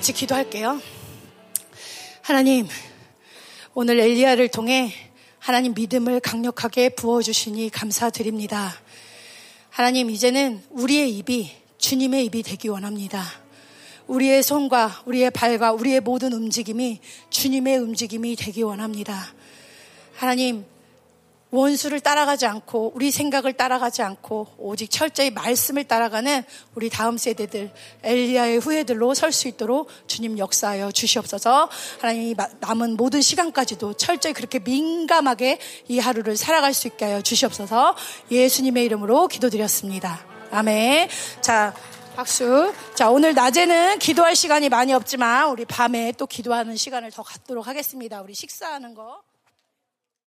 같이 기도할게요. 하나님, 오늘 엘리야를 통해 하나님 믿음을 강력하게 부어주시니 감사드립니다. 하나님, 이제는 우리의 입이 주님의 입이 되기 원합니다. 우리의 손과 우리의 발과 우리의 모든 움직임이 주님의 움직임이 되기 원합니다. 하나님, 원수를 따라가지 않고 우리 생각을 따라가지 않고 오직 철저히 말씀을 따라가는 우리 다음 세대들 엘리야의 후예들로 설 수 있도록 주님 역사하여 주시옵소서. 하나님이 남은 모든 시간까지도 철저히 그렇게 민감하게 이 하루를 살아갈 수 있게 하여 주시옵소서. 예수님의 이름으로 기도드렸습니다. 아멘. 자, 박수. 자, 오늘 낮에는 기도할 시간이 많이 없지만 우리 밤에 또 기도하는 시간을 더 갖도록 하겠습니다. 우리 식사하는 거.